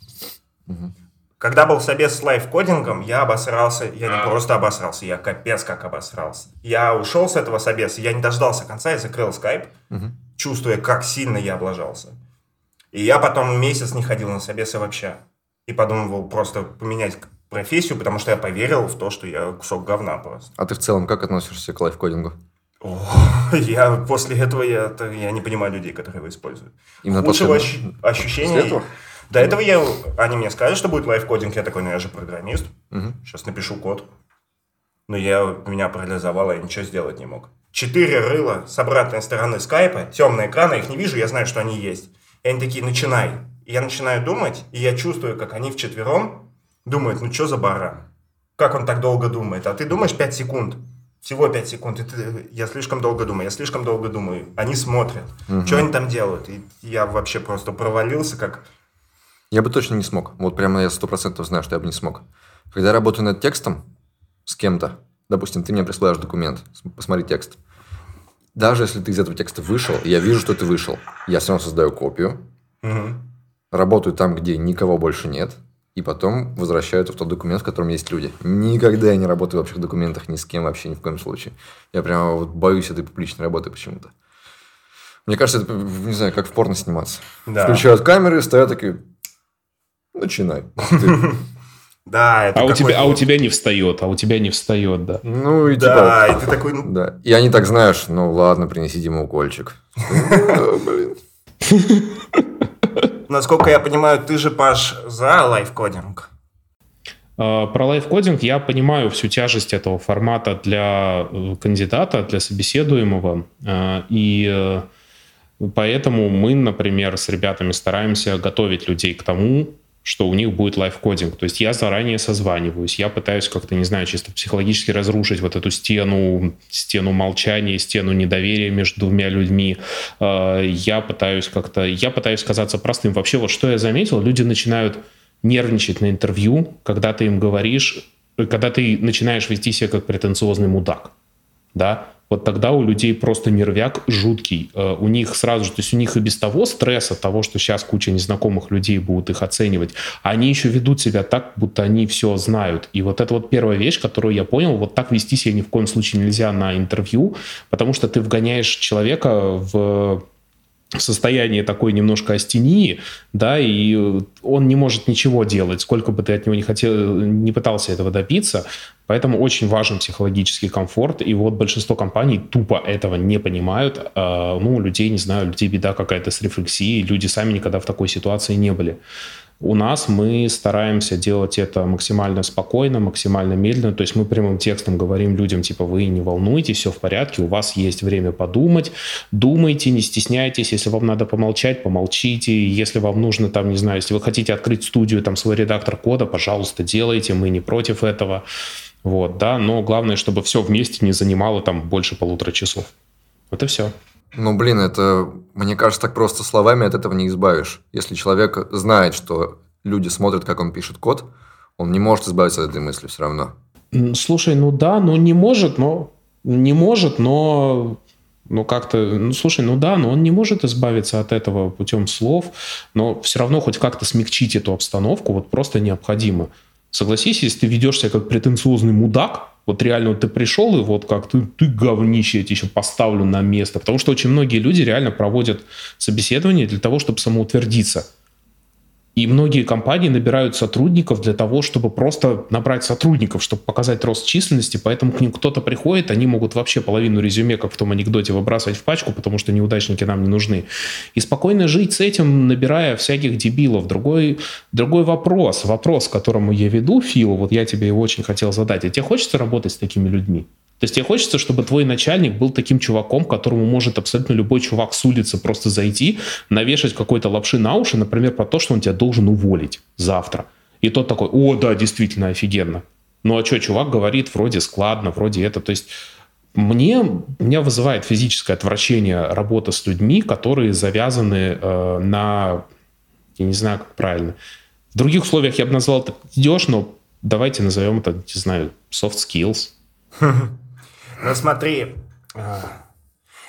Угу. Когда был собес с лайфкодингом, я обосрался, я не просто обосрался, я капец как обосрался. Я ушел с этого собеса, я не дождался конца, я закрыл скайп, угу. чувствуя, как сильно я облажался. И я потом месяц не ходил на собесы вообще. И подумывал просто поменять профессию, потому что я поверил в то, что я кусок говна просто. А ты в целом как относишься к лайфкодингу? О, я после этого я, я не понимаю людей, которые его используют. Именно Худшего после... ощущения... После этого? До этого я, они мне сказали, что будет лайфкодинг, я такой, ну я же программист, угу. сейчас напишу код. Но я, меня парализовало, я ничего сделать не мог. Четыре рыла с обратной стороны скайпа, темные экраны, их не вижу, я знаю, что они есть. И они такие, начинай. И я начинаю думать, и я чувствую, как они вчетвером думают, ну что за баран? Как он так долго думает? А ты думаешь 5 секунд. Всего 5 секунд. И ты, я слишком долго думаю, я слишком долго думаю. Они смотрят. Угу. Что они там делают? И я вообще просто провалился, как я бы точно не смог. Вот прямо я сто процентов знаю, что я бы не смог. Когда я работаю над текстом с кем-то, допустим, ты мне присылаешь документ, посмотри текст. Даже если ты из этого текста вышел, я вижу, что ты вышел, я все равно создаю копию, угу. работаю там, где никого больше нет, и потом возвращаю это в тот документ, в котором есть люди. Никогда я не работаю в общих документах ни с кем вообще, ни в коем случае. Я прямо вот боюсь этой публичной работы почему-то. Мне кажется, это, не знаю, как в порно сниматься. Да. Включают камеры, стоят такие, Начинай. [laughs] Да, это А у, тебя, а у тебя не встает, а у тебя не встает, да. Ну и Да, типа... и ты такой, ну, Да. И они так, знаешь, ну ладно, принеси Дима укольчик. Да, Блин. [laughs] насколько я понимаю, ты же, Паш, за лайфкодинг. А, Про лайфкодинг я понимаю всю тяжесть этого формата для э, кандидата, для собеседуемого. А, И э, поэтому мы, например, с ребятами стараемся готовить людей к тому, что у них будет лайфкодинг. То есть я заранее созваниваюсь, я пытаюсь как-то, не знаю, чисто психологически разрушить вот эту стену, стену молчания, стену недоверия между двумя людьми. Э, Я пытаюсь как-то, я пытаюсь казаться простым. Вообще, вот что я заметил, люди начинают нервничать на интервью, когда ты им говоришь, э, когда ты начинаешь вести себя как претенциозный мудак, да, вот тогда у людей просто нервяк жуткий. Э, У них сразу же, то есть у них и без того стресс от того, что сейчас куча незнакомых людей будут их оценивать, они еще ведут себя так, будто они все знают. И вот это вот первая вещь, которую я понял, вот так вести себя ни в коем случае нельзя на интервью, потому что ты вгоняешь человека в в состоянии такой немножко астении, да, и он не может ничего делать, сколько бы ты от него не хотел, не пытался этого добиться. Поэтому очень важен психологический комфорт. И вот большинство компаний тупо этого не понимают. А, ну, людей, не знаю, людей беда какая-то с рефлексией. Люди сами никогда в такой ситуации не были. У нас мы стараемся делать это максимально спокойно, максимально медленно. То есть мы прямым текстом говорим людям, типа, вы не волнуйтесь, все в порядке, у вас есть время подумать, думайте, не стесняйтесь. Если вам надо помолчать, помолчите. Если вам нужно, там, не знаю, если вы хотите открыть студию, там, свой редактор кода, пожалуйста, делайте, мы не против этого. Вот, да, но главное, чтобы все вместе не занимало там больше полутора часов. Вот и все. Ну, блин, это, мне кажется, так просто словами от этого не избавишь. Если человек знает, что люди смотрят, как он пишет код, он не может избавиться от этой мысли все равно. Слушай, ну да, ну не может, но не может, но ну как-то, ну слушай, ну да, но он не может избавиться от этого путем слов, но все равно хоть как-то смягчить эту обстановку вот просто необходимо. Согласись, если ты ведешь себя как претенциозный мудак, вот реально вот ты пришел и вот как ты, ты говнище, я тебя еще поставлю на место. Потому что очень многие люди реально проводят собеседование для того, чтобы самоутвердиться. И многие компании набирают сотрудников для того, чтобы просто набрать сотрудников, чтобы показать рост численности, поэтому к ним кто-то приходит, они могут вообще половину резюме, как в том анекдоте, выбрасывать в пачку, потому что неудачники нам не нужны. И спокойно жить с этим, набирая всяких дебилов. Другой, другой вопрос, вопрос, к которому я веду, Фил, вот я тебе его очень хотел задать. А тебе хочется работать с такими людьми? То есть тебе хочется, чтобы твой начальник был таким чуваком, которому может абсолютно любой чувак с улицы просто зайти, навешать какой-то лапши на уши, например, про то, что он тебя должен уволить завтра. И тот такой, о, да, действительно, офигенно. Ну а что, чувак говорит вроде складно, вроде это. То есть мне, меня вызывает физическое отвращение работа с людьми, которые завязаны э, на, я не знаю, как правильно. В других условиях я бы назвал это идешь, но давайте назовем это, не знаю, soft skills. [laughs] Ну смотри, а,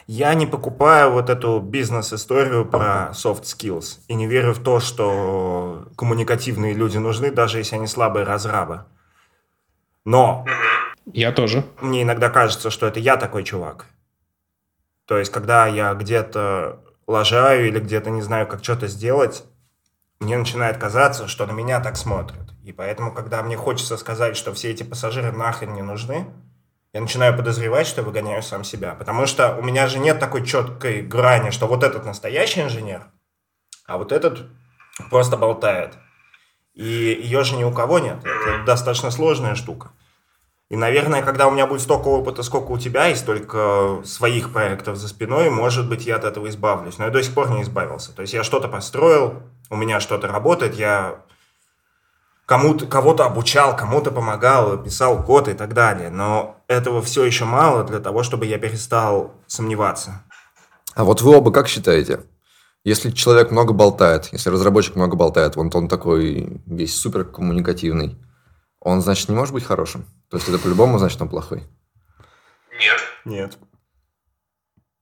я не покупаю вот эту бизнес-историю про soft skills и не верю в то, что коммуникативные люди нужны, даже если они слабые разрабы. Но Я тоже. мне иногда кажется, что это я такой чувак. То есть, когда я где-то лажаю или где-то не знаю, как что-то сделать, мне начинает казаться, что на меня так смотрят. И поэтому, когда мне хочется сказать, что все эти пассажиры нахрен не нужны, я начинаю подозревать, что выгоняю сам себя. Потому что у меня же нет такой четкой грани, что вот этот настоящий инженер, а вот этот просто болтает. И ее же ни у кого нет. Это достаточно сложная штука. И, наверное, когда у меня будет столько опыта, сколько у тебя, и столько своих проектов за спиной, может быть, я от этого избавлюсь. Но я до сих пор не избавился. То есть я что-то построил, у меня что-то работает, я кому-то, кого-то обучал, кому-то помогал, писал код и так далее. Но этого все еще мало для того, чтобы я перестал сомневаться. А вот вы оба как считаете? Если человек много болтает, если разработчик много болтает, вот он такой весь супер коммуникативный, он, значит, не может быть хорошим? То есть это по-любому, значит, он плохой? Нет.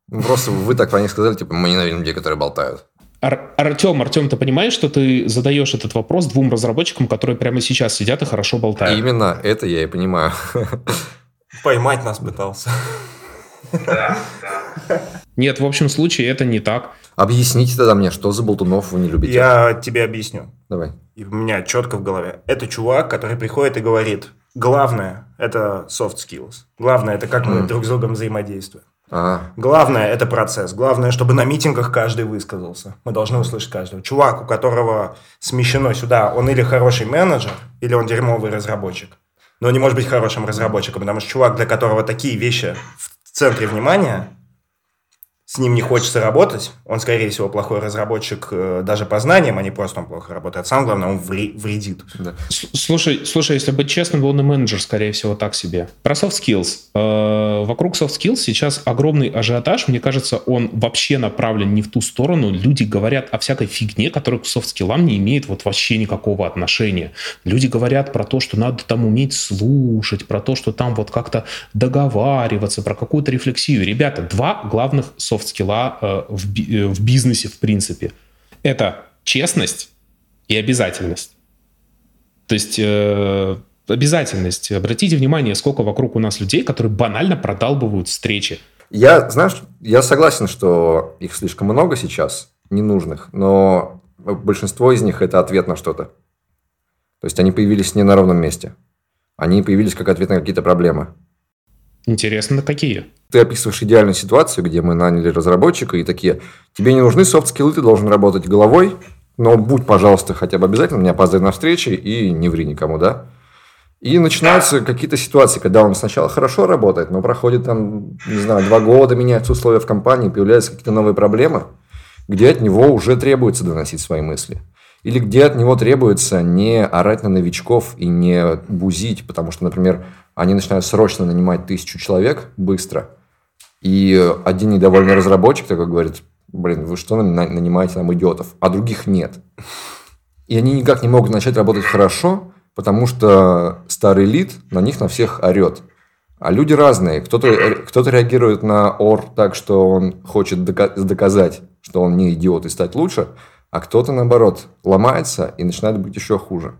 Ну, просто вы так про них сказали, типа, мы ненавидим людей, которые болтают. Ар- Артем, Артем, ты понимаешь, что ты задаешь этот вопрос двум разработчикам, которые прямо сейчас сидят и хорошо болтают? Именно это я и понимаю. Поймать нас пытался. Нет, в общем случае это не так. Объясните тогда мне, что за болтунов вы не любите? Я тебе объясню. Давай. и у меня четко в голове, это чувак, который приходит и говорит, главное – это soft skills. Главное – это как мы друг с другом взаимодействуем. А, Главное – это процесс. Главное, чтобы на митингах каждый высказался. Мы должны услышать каждого. Чувак, у которого смещено сюда, он или хороший менеджер, или он дерьмовый разработчик. Но он не может быть хорошим разработчиком, потому что чувак, для которого такие вещи в центре внимания, с ним не хочется работать, он, скорее всего, плохой разработчик э, даже по знаниям, а не просто он плохо работает. Самое главное, он вре- вредит. да. Слушай, слушай, если быть честным, он и менеджер, скорее всего, так себе. Про soft skills. Э, Вокруг soft skills сейчас огромный ажиотаж. Мне кажется, он вообще направлен не в ту сторону. Люди говорят о всякой фигне, которая к soft skills не имеет вот вообще никакого отношения. Люди говорят про то, что надо там уметь слушать, про то, что там вот как-то договариваться, про какую-то рефлексию. Ребята, два главных soft скилла э, в э, в бизнесе, в принципе. Это честность и обязательность. То есть э, обязательность. Обратите внимание, сколько вокруг у нас людей, которые банально продалбывают встречи. Я, знаешь, я согласен, что их слишком много сейчас, ненужных, но большинство из них это ответ на что-то. То есть они появились не на ровном месте. Они появились как ответ на какие-то проблемы. Интересно, какие? Ты описываешь идеальную ситуацию, где мы наняли разработчика и такие, тебе не нужны софт-скиллы, ты должен работать головой, но будь, пожалуйста, хотя бы обязательно, не опоздай на встречи и не ври никому, да? И начинаются какие-то ситуации, когда он сначала хорошо работает, но проходит там, не знаю, два года, меняются условия в компании, появляются какие-то новые проблемы, где от него уже требуется доносить свои мысли. Или где от него требуется не орать на новичков и не бузить, потому что, например, они начинают срочно нанимать тысячу человек быстро, и один недовольный разработчик такой говорит, блин, вы что нанимаете нам идиотов, а других нет. И они никак не могут начать работать хорошо, потому что старый лид на них на всех орет. А люди разные. Кто-то, кто-то реагирует на ор так, что он хочет дока- доказать, что он не идиот и стать лучше, а кто-то, наоборот, ломается и начинает быть еще хуже.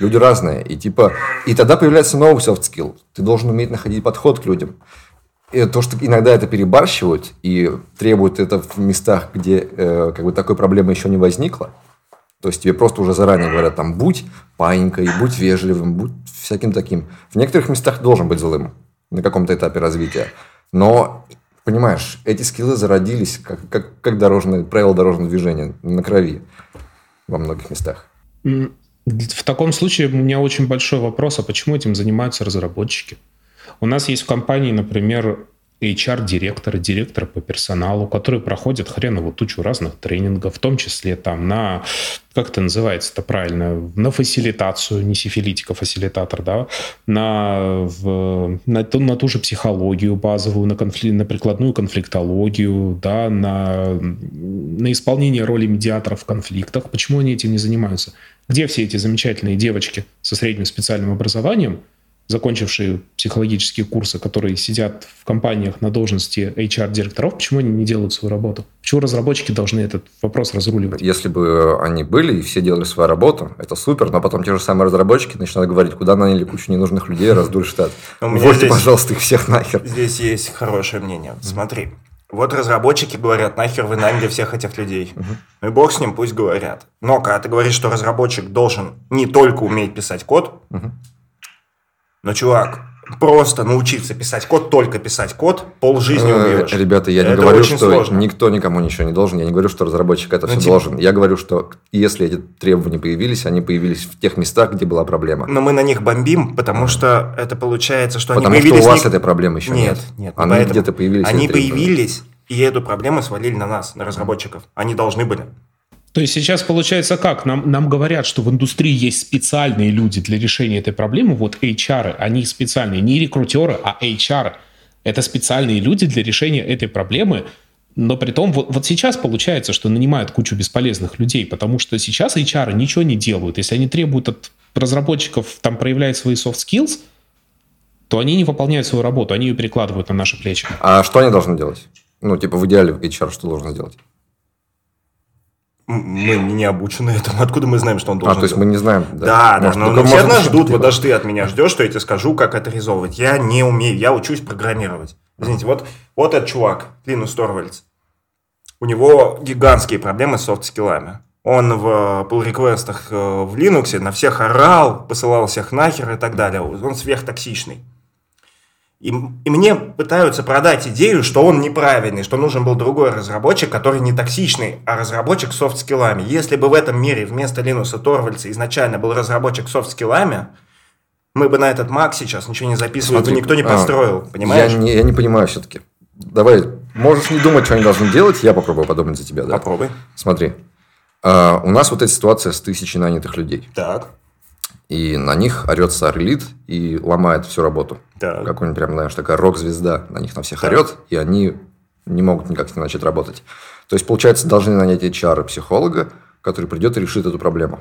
Люди разные. И типа, и тогда появляется новый soft skill. Ты должен уметь находить подход к людям. И то, что иногда это перебарщивают и требуют это в местах, где э, как бы такой проблемы еще не возникло, то есть тебе просто уже заранее говорят, там, будь паинькой, будь вежливым, будь всяким таким. В некоторых местах должен быть злым на каком-то этапе развития. Но, понимаешь, эти скиллы зародились как, как, как дорожные, правила дорожного движения на крови во многих местах. В таком случае у меня очень большой вопрос, а почему этим занимаются разработчики? У нас есть в компании, например, HR-директор, директор по персоналу, которые проходят хреновую тучу разных тренингов, в том числе там на, как это называется это правильно, на фасилитацию, не сифилитик, а фасилитатор, да, на, в, на, ту, на ту же психологию базовую, на, конфли, на прикладную конфликтологию, да, на, на исполнение роли медиаторов в конфликтах. Почему они этим не занимаются? Где все эти замечательные девочки со средним специальным образованием, закончившие психологические курсы, которые сидят в компаниях на должности HR-директоров, почему они не делают свою работу? Почему разработчики должны этот вопрос разруливать? Если бы они были и все делали свою работу, это супер, но потом те же самые разработчики начинают говорить, куда наняли кучу ненужных людей, раздули штат. Увольте, пожалуйста, их всех нахер. Здесь есть хорошее мнение. Смотри, вот разработчики говорят, нахер вы наняли всех этих людей. Ну и бог с ним, пусть говорят. Но когда ты говоришь, что разработчик должен не только уметь писать код, Мгм. но, чувак, просто научиться писать код, только писать код, полжизни Э, убьешь. Ребята, я не Это говорю, очень что сложно. никто никому ничего не должен. Я не говорю, что разработчик это Ну, все типа- должен. Я говорю, что если эти требования появились, они появились в тех местах, где была проблема. Но мы на них бомбим, потому что это получается, что Потому они что у появились... вас не- этой проблемы еще нет. Нет, нет. не Они поэтому. где-то появились. Они появились, и эту проблему свалили на нас, на разработчиков. Они должны были. То есть сейчас получается как? Нам, нам говорят, что в индустрии есть специальные люди для решения этой проблемы. Вот HR, они специальные, не рекрутеры, а HR. Это специальные люди для решения этой проблемы. Но при том, вот, вот сейчас получается, что нанимают кучу бесполезных людей, потому что сейчас HR ничего не делают. Если они требуют от разработчиков там проявлять свои soft skills, то они не выполняют свою работу, они ее перекладывают на наши плечи. А что они должны делать? Ну, типа, в идеале HR что должен сделать? Мы не обучены этому. Откуда мы знаем, что он А, должен то есть мы делать? не знаем. Да, да, Может, но, но все от нас ждут, вот даже ты от меня ждешь, что я тебе скажу, как это реализовывать. Я не умею, я учусь программировать. Извините, вот, вот этот чувак, Линус Торвальдс. У него гигантские проблемы с софт-скиллами. Он в pull реквестах в Linux на всех орал, посылал всех нахер и так далее. Он сверхтоксичный. И, и мне пытаются продать идею, что он неправильный, что нужен был другой разработчик, который не токсичный, а разработчик с софт-скиллами. Если бы в этом мире вместо Линуса Торвальца изначально был разработчик с софт-скиллами, мы бы на этот Mac сейчас ничего не записывали, Смотри, бы никто не а, построил, а, понимаешь? Я не, я не понимаю все-таки. Давай, можешь не думать, что они должны делать, я попробую подумать за тебя, да? Попробуй. Смотри, а, у нас вот эта ситуация с тысячей нанятых людей. Так и на них орет Сарлит и ломает всю работу. Так. Какой-нибудь прям, знаешь, такая рок-звезда на них на всех так. орет, и они не могут никак не начать работать. То есть, получается, должны нанять HR психолога, который придет и решит эту проблему.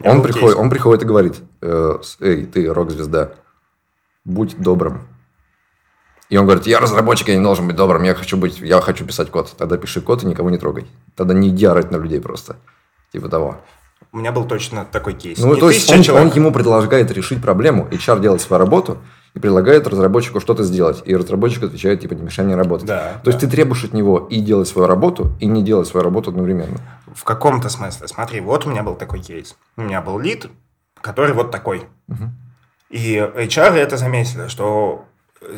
он приходит, он приходит и говорит, э, эй, ты рок-звезда, будь добрым. И он говорит, я разработчик, я не должен быть добрым, я хочу быть, я хочу писать код. Тогда пиши код и никого не трогай. Тогда не иди орать на людей просто. Типа того. У меня был точно такой кейс. Ну, Не то есть он, он ему предлагает решить проблему, HR делает свою работу и предлагает разработчику что-то сделать. И разработчик отвечает, типа, не мешай мне работать. Да, то да. есть ты требуешь от него и делать свою работу, и не делать свою работу одновременно. В каком-то смысле. Смотри, вот у меня был такой кейс. У меня был лид, который вот такой. Угу. И HR это заметили, что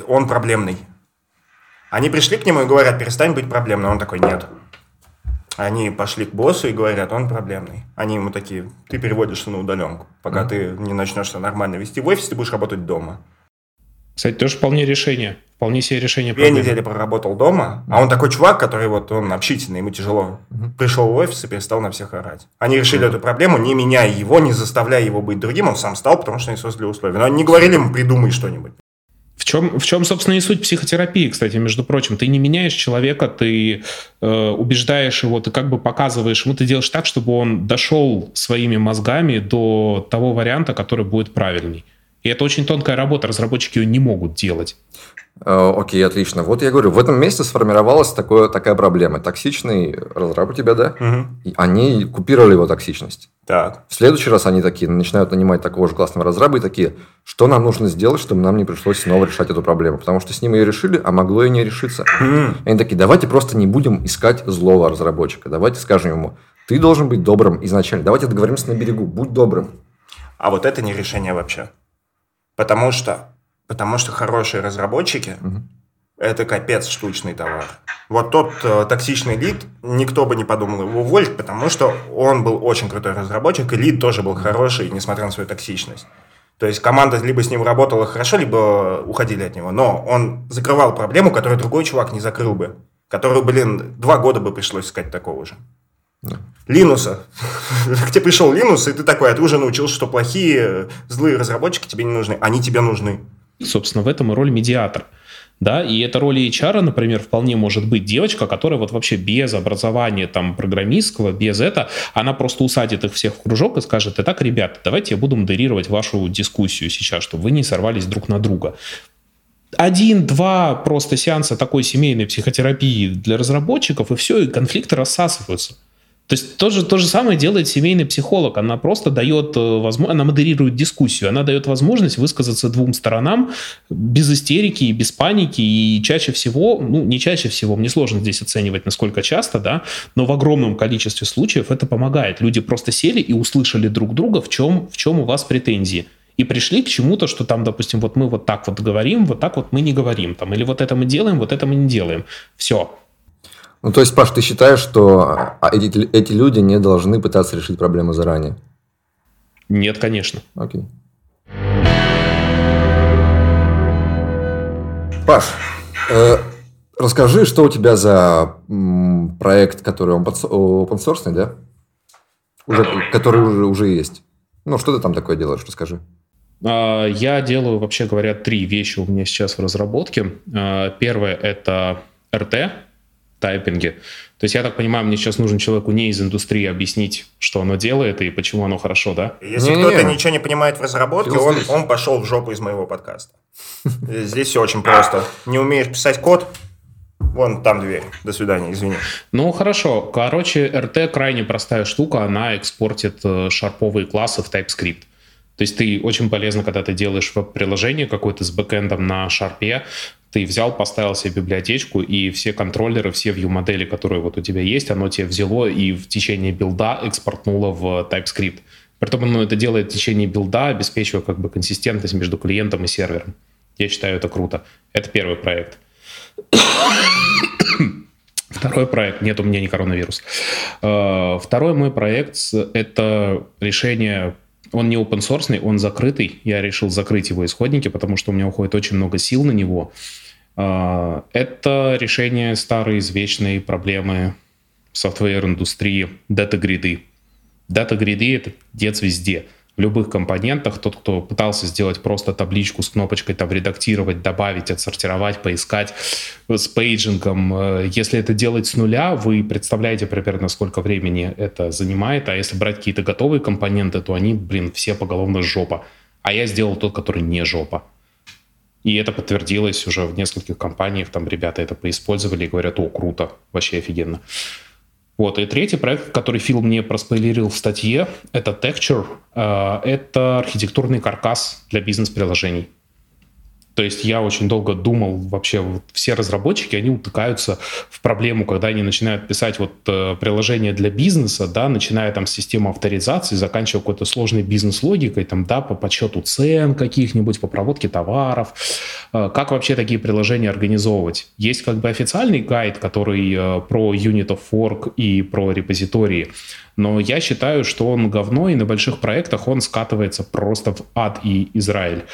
он проблемный. Они пришли к нему и говорят, перестань быть проблемным. Он такой, нет. Они пошли к боссу и говорят, он проблемный. Они ему такие, ты переводишься на удаленку. Пока mm-hmm. ты не начнешь нормально вести в офис, ты будешь работать дома. Кстати, тоже вполне решение. Вполне себе решение Две недели проработал дома, а он такой чувак, который вот, он общительный, ему тяжело. Угу. Пришел в офис и перестал на всех орать. Они решили эту проблему, не меняя его, не заставляя его быть другим, он сам стал, потому что они создали условия. Но они не говорили ему, придумай что-нибудь. В чем, в чем, собственно, и суть психотерапии, кстати, между прочим. Ты не меняешь человека, ты э, убеждаешь его, ты как бы показываешь ему, ты делаешь так, чтобы он дошел своими мозгами до того варианта, который будет правильный. И это очень тонкая работа, разработчики ее не могут делать. Э, окей, отлично. Вот я говорю, в этом месте сформировалась такое, такая проблема. Токсичный разраб у тебя, да? Угу. они купировали его токсичность. Так. В следующий раз они такие начинают нанимать такого же классного разраба и такие, что нам нужно сделать, чтобы нам не пришлось снова решать эту проблему? Потому что с ним ее решили, а могло и не решиться. Угу. они такие, давайте просто не будем искать злого разработчика. Давайте скажем ему, ты должен быть добрым изначально. Давайте договоримся на берегу, будь добрым. А вот это не решение вообще. Потому что Потому что хорошие разработчики угу. это капец штучный товар. Вот тот э, токсичный лид, никто бы не подумал его уволить, потому что он был очень крутой разработчик, и лид тоже был хороший, несмотря на свою токсичность. То есть команда либо с ним работала хорошо, либо уходили от него. Но он закрывал проблему, которую другой чувак не закрыл бы. Которую, блин, два года бы пришлось искать такого же. Да. Линуса. [laughs] К тебе пришел Линус, и ты такой, а ты уже научился, что плохие, злые разработчики тебе не нужны. Они тебе нужны. Собственно, в этом и роль медиатор. Да, и эта роль HR, например, вполне может быть девочка, которая вот вообще без образования там программистского, без этого, она просто усадит их всех в кружок и скажет, итак, ребята, давайте я буду модерировать вашу дискуссию сейчас, чтобы вы не сорвались друг на друга один-два просто сеанса такой семейной психотерапии для разработчиков, и все, и конфликты рассасываются. То есть то же, то же самое делает семейный психолог. Она просто дает э, возможность, она модерирует дискуссию, она дает возможность высказаться двум сторонам без истерики и без паники. И чаще всего, ну не чаще всего, мне сложно здесь оценивать, насколько часто, да, но в огромном количестве случаев это помогает. Люди просто сели и услышали друг друга, в чем, в чем у вас претензии и пришли к чему-то, что там, допустим, вот мы вот так вот говорим, вот так вот мы не говорим, там, или вот это мы делаем, вот это мы не делаем. Все, ну, то есть, Паш, ты считаешь, что а, эти, эти люди не должны пытаться решить проблему заранее? Нет, конечно. Окей. Паш, э, расскажи, что у тебя за м, проект, который open source, да? Уже, который уже, уже есть. Ну, что ты там такое делаешь, расскажи. А, я делаю, вообще говоря, три вещи у меня сейчас в разработке. А, первое – это RT, тайпинге. То есть, я так понимаю, мне сейчас нужен человеку не из индустрии объяснить, что оно делает и почему оно хорошо, да? Если кто-то ничего не понимает в разработке, он, он пошел в жопу из моего подкаста. Здесь все очень просто. Не умеешь писать код, Вон там дверь. До свидания, извини. Ну, хорошо. Короче, RT крайне простая штука. Она экспортит э, шарповые классы в TypeScript. То есть ты очень полезно, когда ты делаешь веб-приложение какое-то с бэкэндом на шарпе, ты взял, поставил себе библиотечку, и все контроллеры, все view-модели, которые вот у тебя есть, оно тебе взяло и в течение билда экспортнуло в TypeScript. Притом оно это делает в течение билда, обеспечивая как бы консистентность между клиентом и сервером. Я считаю это круто. Это первый проект. [coughs] Второй проект, нет, у меня не коронавирус. Э, второй мой проект – это решение, он не open source, он закрытый. Я решил закрыть его исходники, потому что у меня уходит очень много сил на него. Э, это решение старой извечной проблемы софтвер-индустрии – дата-гриды. Дата-гриды – это дец везде – в любых компонентах. Тот, кто пытался сделать просто табличку с кнопочкой, там, редактировать, добавить, отсортировать, поискать с paging ом. Э, если это делать с нуля, вы представляете примерно, сколько времени это занимает. А если брать какие-то готовые компоненты, то они, блин, все поголовно жопа. А я сделал тот, который не жопа. И это подтвердилось уже в нескольких компаниях. Там ребята это поиспользовали и говорят, о, круто, вообще офигенно. Вот, и третий проект, который Фил мне проспойлерил в статье, это Tecture. Э, это архитектурный каркас для бизнес-приложений. То есть я очень долго думал, вообще вот все разработчики, они утыкаются в проблему, когда они начинают писать вот э, приложение для бизнеса, да, начиная там с системы авторизации, заканчивая какой-то сложной бизнес-логикой, там, да, по подсчету цен каких-нибудь, по проводке товаров. Э, как вообще такие приложения организовывать? Есть как бы официальный гайд, который э, про Unit of Work и про репозитории, но я считаю, что он говно, и на больших проектах он скатывается просто в ад и Израиль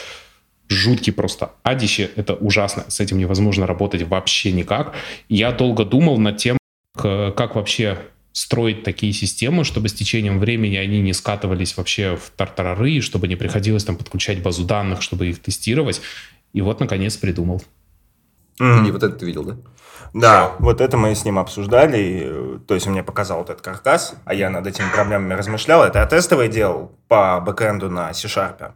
жуткий просто адище, это ужасно, с этим невозможно работать вообще никак. Я долго думал над тем, как вообще строить такие системы, чтобы с течением времени они не скатывались вообще в тартарары, чтобы не приходилось там подключать базу данных, чтобы их тестировать. И вот, наконец, придумал. Mm. И вот это ты видел, да? Да, вот это мы с ним обсуждали. И, то есть он мне показал вот этот каркас, а я над этими проблемами размышлял. Это я тестовый делал по бэкэнду на C-Sharp.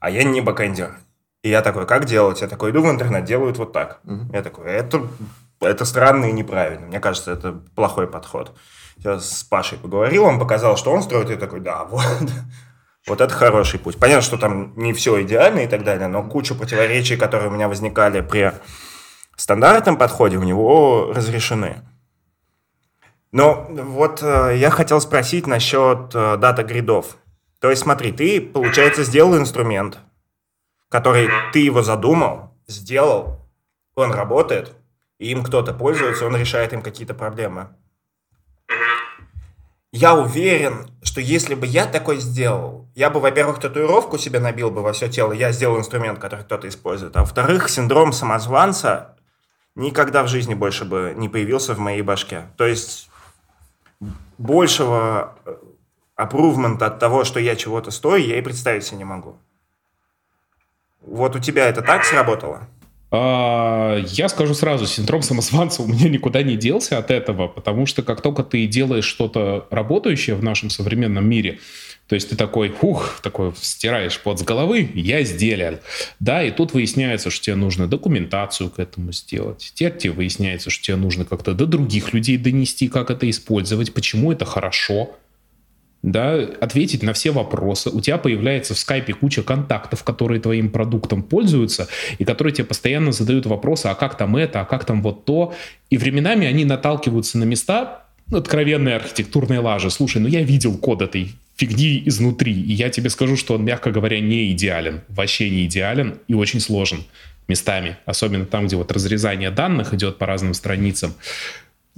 А я не бэкэндер. И я такой, как делать? Я такой, иду в интернет, делают вот так. Угу. Я такой, это, это странно и неправильно. Мне кажется, это плохой подход. Я с Пашей поговорил, он показал, что он строит, и я такой, да, вот. Вот это хороший путь. Понятно, что там не все идеально и так далее, но куча противоречий, которые у меня возникали при стандартном подходе, у него разрешены. Но вот э, я хотел спросить насчет э, data grid ов. То есть смотри, ты, получается, сделал инструмент, который ты его задумал, сделал, он работает, и им кто-то пользуется, он решает им какие-то проблемы. Я уверен, что если бы я такой сделал, я бы, во-первых, татуировку себе набил бы во все тело, я сделал инструмент, который кто-то использует, а во-вторых, синдром самозванца никогда в жизни больше бы не появился в моей башке. То есть большего апрувмента от того, что я чего-то стою, я и представить себе не могу. Вот у тебя это так сработало? А, я скажу сразу, синдром самозванца у меня никуда не делся от этого, потому что как только ты делаешь что-то работающее в нашем современном мире, то есть ты такой, ух, такой стираешь под с головы, я сделал. Да, и тут выясняется, что тебе нужно документацию к этому сделать. Теперь выясняется, что тебе нужно как-то до других людей донести, как это использовать, почему это хорошо да, ответить на все вопросы. У тебя появляется в скайпе куча контактов, которые твоим продуктом пользуются, и которые тебе постоянно задают вопросы, а как там это, а как там вот то. И временами они наталкиваются на места, откровенные архитектурные лажи. Слушай, ну я видел код этой фигни изнутри, и я тебе скажу, что он, мягко говоря, не идеален, вообще не идеален и очень сложен местами, особенно там, где вот разрезание данных идет по разным страницам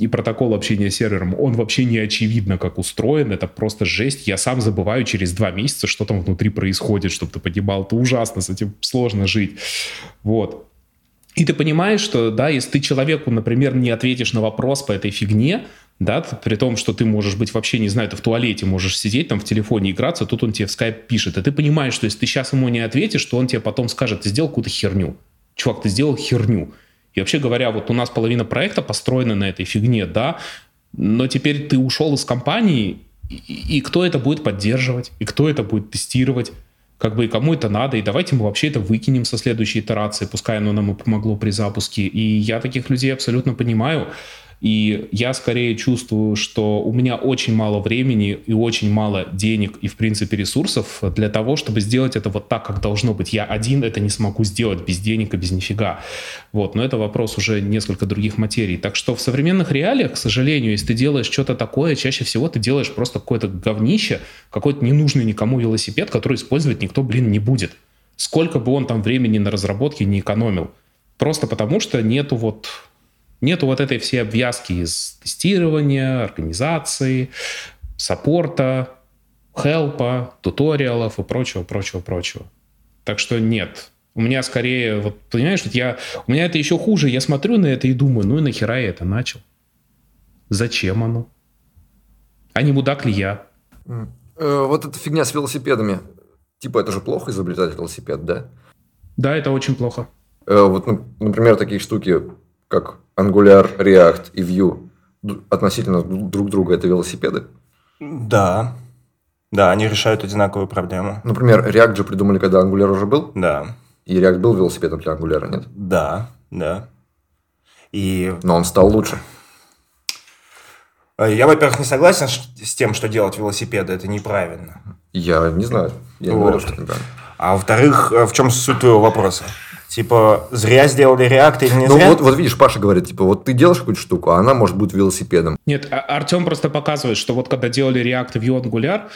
и протокол общения с сервером, он вообще не очевидно, как устроен, это просто жесть. Я сам забываю через два месяца, что там внутри происходит, чтобы ты понимал, это ужасно, с этим сложно жить. Вот. И ты понимаешь, что, да, если ты человеку, например, не ответишь на вопрос по этой фигне, да, при том, что ты можешь быть вообще, не знаю, ты в туалете можешь сидеть там в телефоне играться, тут он тебе в скайп пишет, и ты понимаешь, что если ты сейчас ему не ответишь, то он тебе потом скажет, ты сделал какую-то херню. Чувак, ты сделал херню. И вообще говоря, вот у нас половина проекта построена на этой фигне, да, но теперь ты ушел из компании, и, и кто это будет поддерживать, и кто это будет тестировать, как бы и кому это надо, и давайте мы вообще это выкинем со следующей итерации, пускай оно нам и помогло при запуске. И я таких людей абсолютно понимаю. И я скорее чувствую, что у меня очень мало времени и очень мало денег и, в принципе, ресурсов для того, чтобы сделать это вот так, как должно быть. Я один это не смогу сделать без денег и без нифига. Вот. Но это вопрос уже несколько других материй. Так что в современных реалиях, к сожалению, если ты делаешь что-то такое, чаще всего ты делаешь просто какое-то говнище, какой-то ненужный никому велосипед, который использовать никто, блин, не будет. Сколько бы он там времени на разработке не экономил. Просто потому, что нету вот Нету вот этой всей обвязки из тестирования, организации, саппорта, хелпа, туториалов и прочего, прочего, прочего. Так что нет. У меня скорее, вот понимаешь, вот я, у меня это еще хуже. Я смотрю на это и думаю, ну и нахера я это начал? Зачем оно? А не мудак ли я? Э, вот эта фигня с велосипедами. Типа это же плохо изобретать велосипед, да? Да, это очень плохо. Э, вот, ну, например, такие штуки, как Angular, React и Vue относительно друг друга это велосипеды? Да. Да, они решают одинаковую проблему. Например, React же придумали, когда Angular уже был? Да. И React был велосипедом для Angular, нет? Да, да. И... Но он стал лучше. Э, я, во-первых, не согласен с тем, что делать велосипеды это неправильно. Я не знаю. Я вот. не говорю, что это неправильно. А во-вторых, э, в чем суть твоего вопроса? Типа, зря сделали React или не ну, зря? Вот, вот видишь, Паша говорит, типа, вот ты делаешь какую-то штуку, а она может быть велосипедом. Нет, а Артем просто показывает, что вот когда делали React в Angular,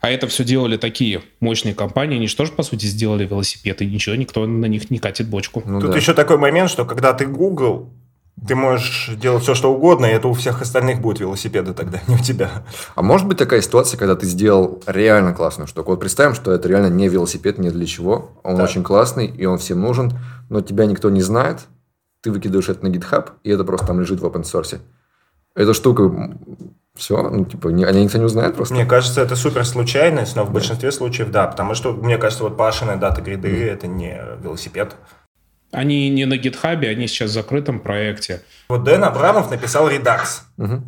а это все делали такие мощные компании, они же тоже, по сути, сделали велосипед, и ничего, никто на них не катит бочку. Ну, Тут да. еще такой момент, что когда ты Google, ты можешь делать все, что угодно, и это у всех остальных будет велосипеды тогда, [laughs] не у тебя. А может быть такая ситуация, когда ты сделал реально классную штуку? Вот представим, что это реально не велосипед, не для чего. Он да. очень классный, и он всем нужен, но тебя никто не знает. Ты выкидываешь это на GitHub, и это просто там лежит в open source. Эта штука все, ну, типа, не, они никто не узнает просто. Мне кажется, это супер случайность, но в большинстве случаев да, потому что, мне кажется, вот Пашины дата гриды mm. это не велосипед. Они не на гитхабе, они сейчас в закрытом проекте. Вот Дэн Абрамов написал Redux. Угу.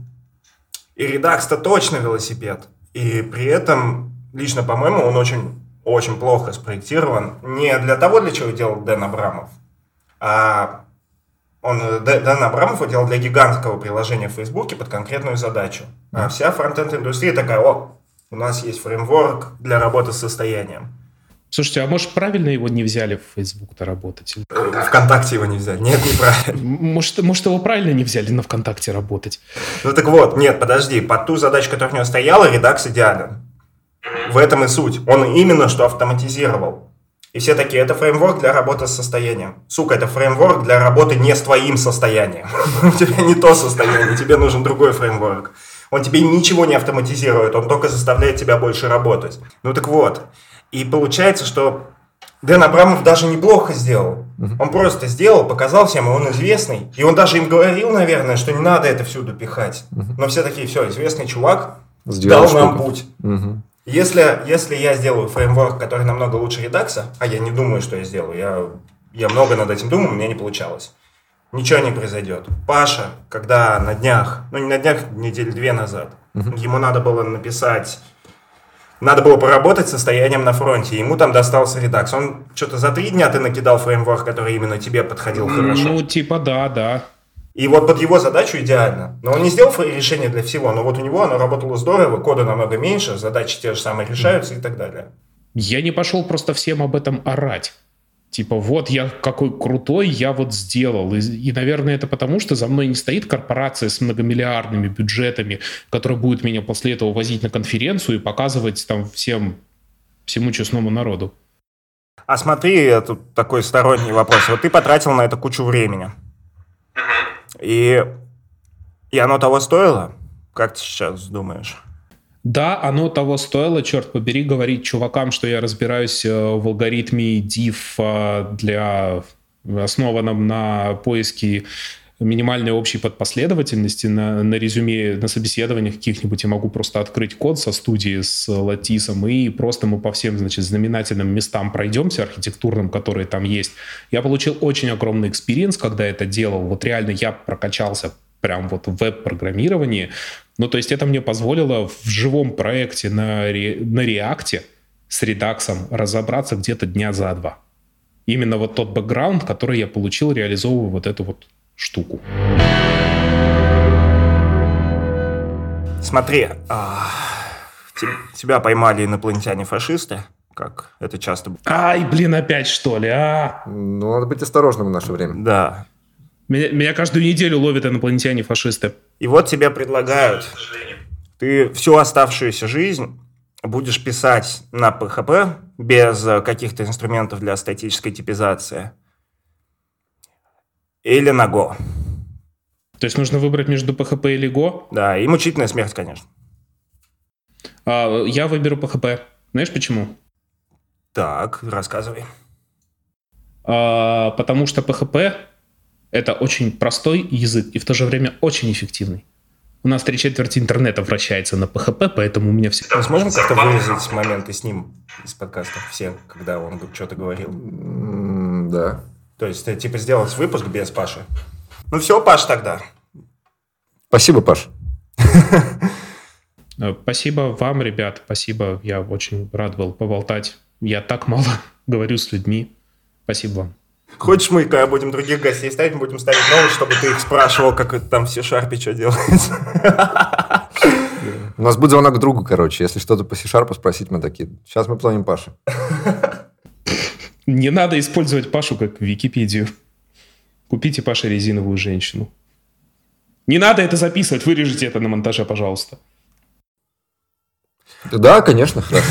И Redux-то точно велосипед. И при этом, лично по-моему, он очень, очень плохо спроектирован. Не для того, для чего делал Дэн Абрамов, а он, Дэн Абрамов делал для гигантского приложения в Фейсбуке под конкретную задачу. А вся фронтенд-индустрия такая, о, у нас есть фреймворк для работы с состоянием. Слушайте, а может, правильно его не взяли в Facebook-то работать? Вконтакте его не взяли. Нет, неправильно. Может, может, его правильно не взяли на ВКонтакте работать? Ну так вот, нет, подожди. Под ту задачу, которая у него стояла, редакс идеален. В этом и суть. Он именно что автоматизировал. И все такие, это фреймворк для работы с состоянием. Сука, это фреймворк для работы не с твоим состоянием. [laughs] У тебя не то состояние, тебе нужен другой фреймворк. Он тебе ничего не автоматизирует, он только заставляет тебя больше работать. Ну так вот, и получается, что Дэн Абрамов даже неплохо сделал. Он просто сделал, показал всем, и он известный. И он даже им говорил, наверное, что не надо это всюду пихать. Но все такие, все, известный чувак сделал дал нам путь. Uh-huh. Если, если я сделаю фреймворк, который намного лучше редакса, а я не думаю, что я сделаю, я, я много над этим думал, у меня не получалось. Ничего не произойдет. Паша, когда на днях, ну не на днях, недели две назад, uh-huh. ему надо было написать надо было поработать с состоянием на фронте. Ему там достался редакс. Он что-то за три дня ты накидал фреймворк, который именно тебе подходил хорошо. Ну, типа, да, да. И вот под его задачу идеально. Но он не сделал решение для всего, но вот у него оно работало здорово, кода намного меньше, задачи те же самые решаются и так далее. Я не пошел просто всем об этом орать. Типа, вот я какой крутой, я вот сделал. И, и, наверное, это потому, что за мной не стоит корпорация с многомиллиардными бюджетами, которая будет меня после этого возить на конференцию и показывать там всем, всему честному народу. А смотри, тут такой сторонний вопрос. Вот ты потратил на это кучу времени. И, и оно того стоило? Как ты сейчас думаешь? Да, оно того стоило, черт побери, говорить чувакам, что я разбираюсь э, в алгоритме diff э, для основанном на поиске минимальной общей подпоследовательности на, на резюме, на собеседованиях каких-нибудь я могу просто открыть код со студии с Lattice ом и просто мы по всем, значит, знаменательным местам пройдемся, архитектурным, которые там есть. Я получил очень огромный experience, когда это делал. Вот реально я прокачался прям вот в веб-программировании, ну, то есть это мне позволило в живом проекте на, ре, на React с редаксом разобраться где-то дня за два. Именно вот тот бэкграунд, который я получил, реализовывая вот эту вот штуку. Смотри, а, тебя поймали инопланетяне-фашисты, как это часто... Ай, блин, опять что ли, а? Ну, надо быть осторожным в наше время. Да. Меня, меня каждую неделю ловят инопланетяне-фашисты. И вот тебе предлагают, ты всю оставшуюся жизнь будешь писать на PHP без каких-то инструментов для статической типизации или на Go. То есть нужно выбрать между PHP или Go? Да, и мучительная смерть, конечно. А, я выберу PHP. Знаешь почему? Так, рассказывай. А, потому что PHP это очень простой язык и в то же время очень эффективный. У нас три четверти интернета вращается на PHP, поэтому у меня. Мы сможем как-то вырезать моменты с ним из подкастов все, когда он что-то говорил? да. То есть, ты, типа, сделать выпуск без Паши? Ну все, Паш, тогда. Спасибо, Паш. [laughs] Э, спасибо вам, ребят. Спасибо. Я очень рад был поболтать. Я так мало [laughs] говорю с людьми. Спасибо вам. Хочешь, мы, когда будем других гостей ставить, мы будем ставить новые, чтобы ты их спрашивал, как это там все шарпе что делается. У нас будет звонок к другу, короче. Если что-то по C-Sharp спросить, мы такие. Сейчас мы планим Пашу. Не надо использовать Пашу как Википедию. Купите Паше резиновую женщину. Не надо это записывать, вырежите это на монтаже, пожалуйста. Да, конечно, хорошо.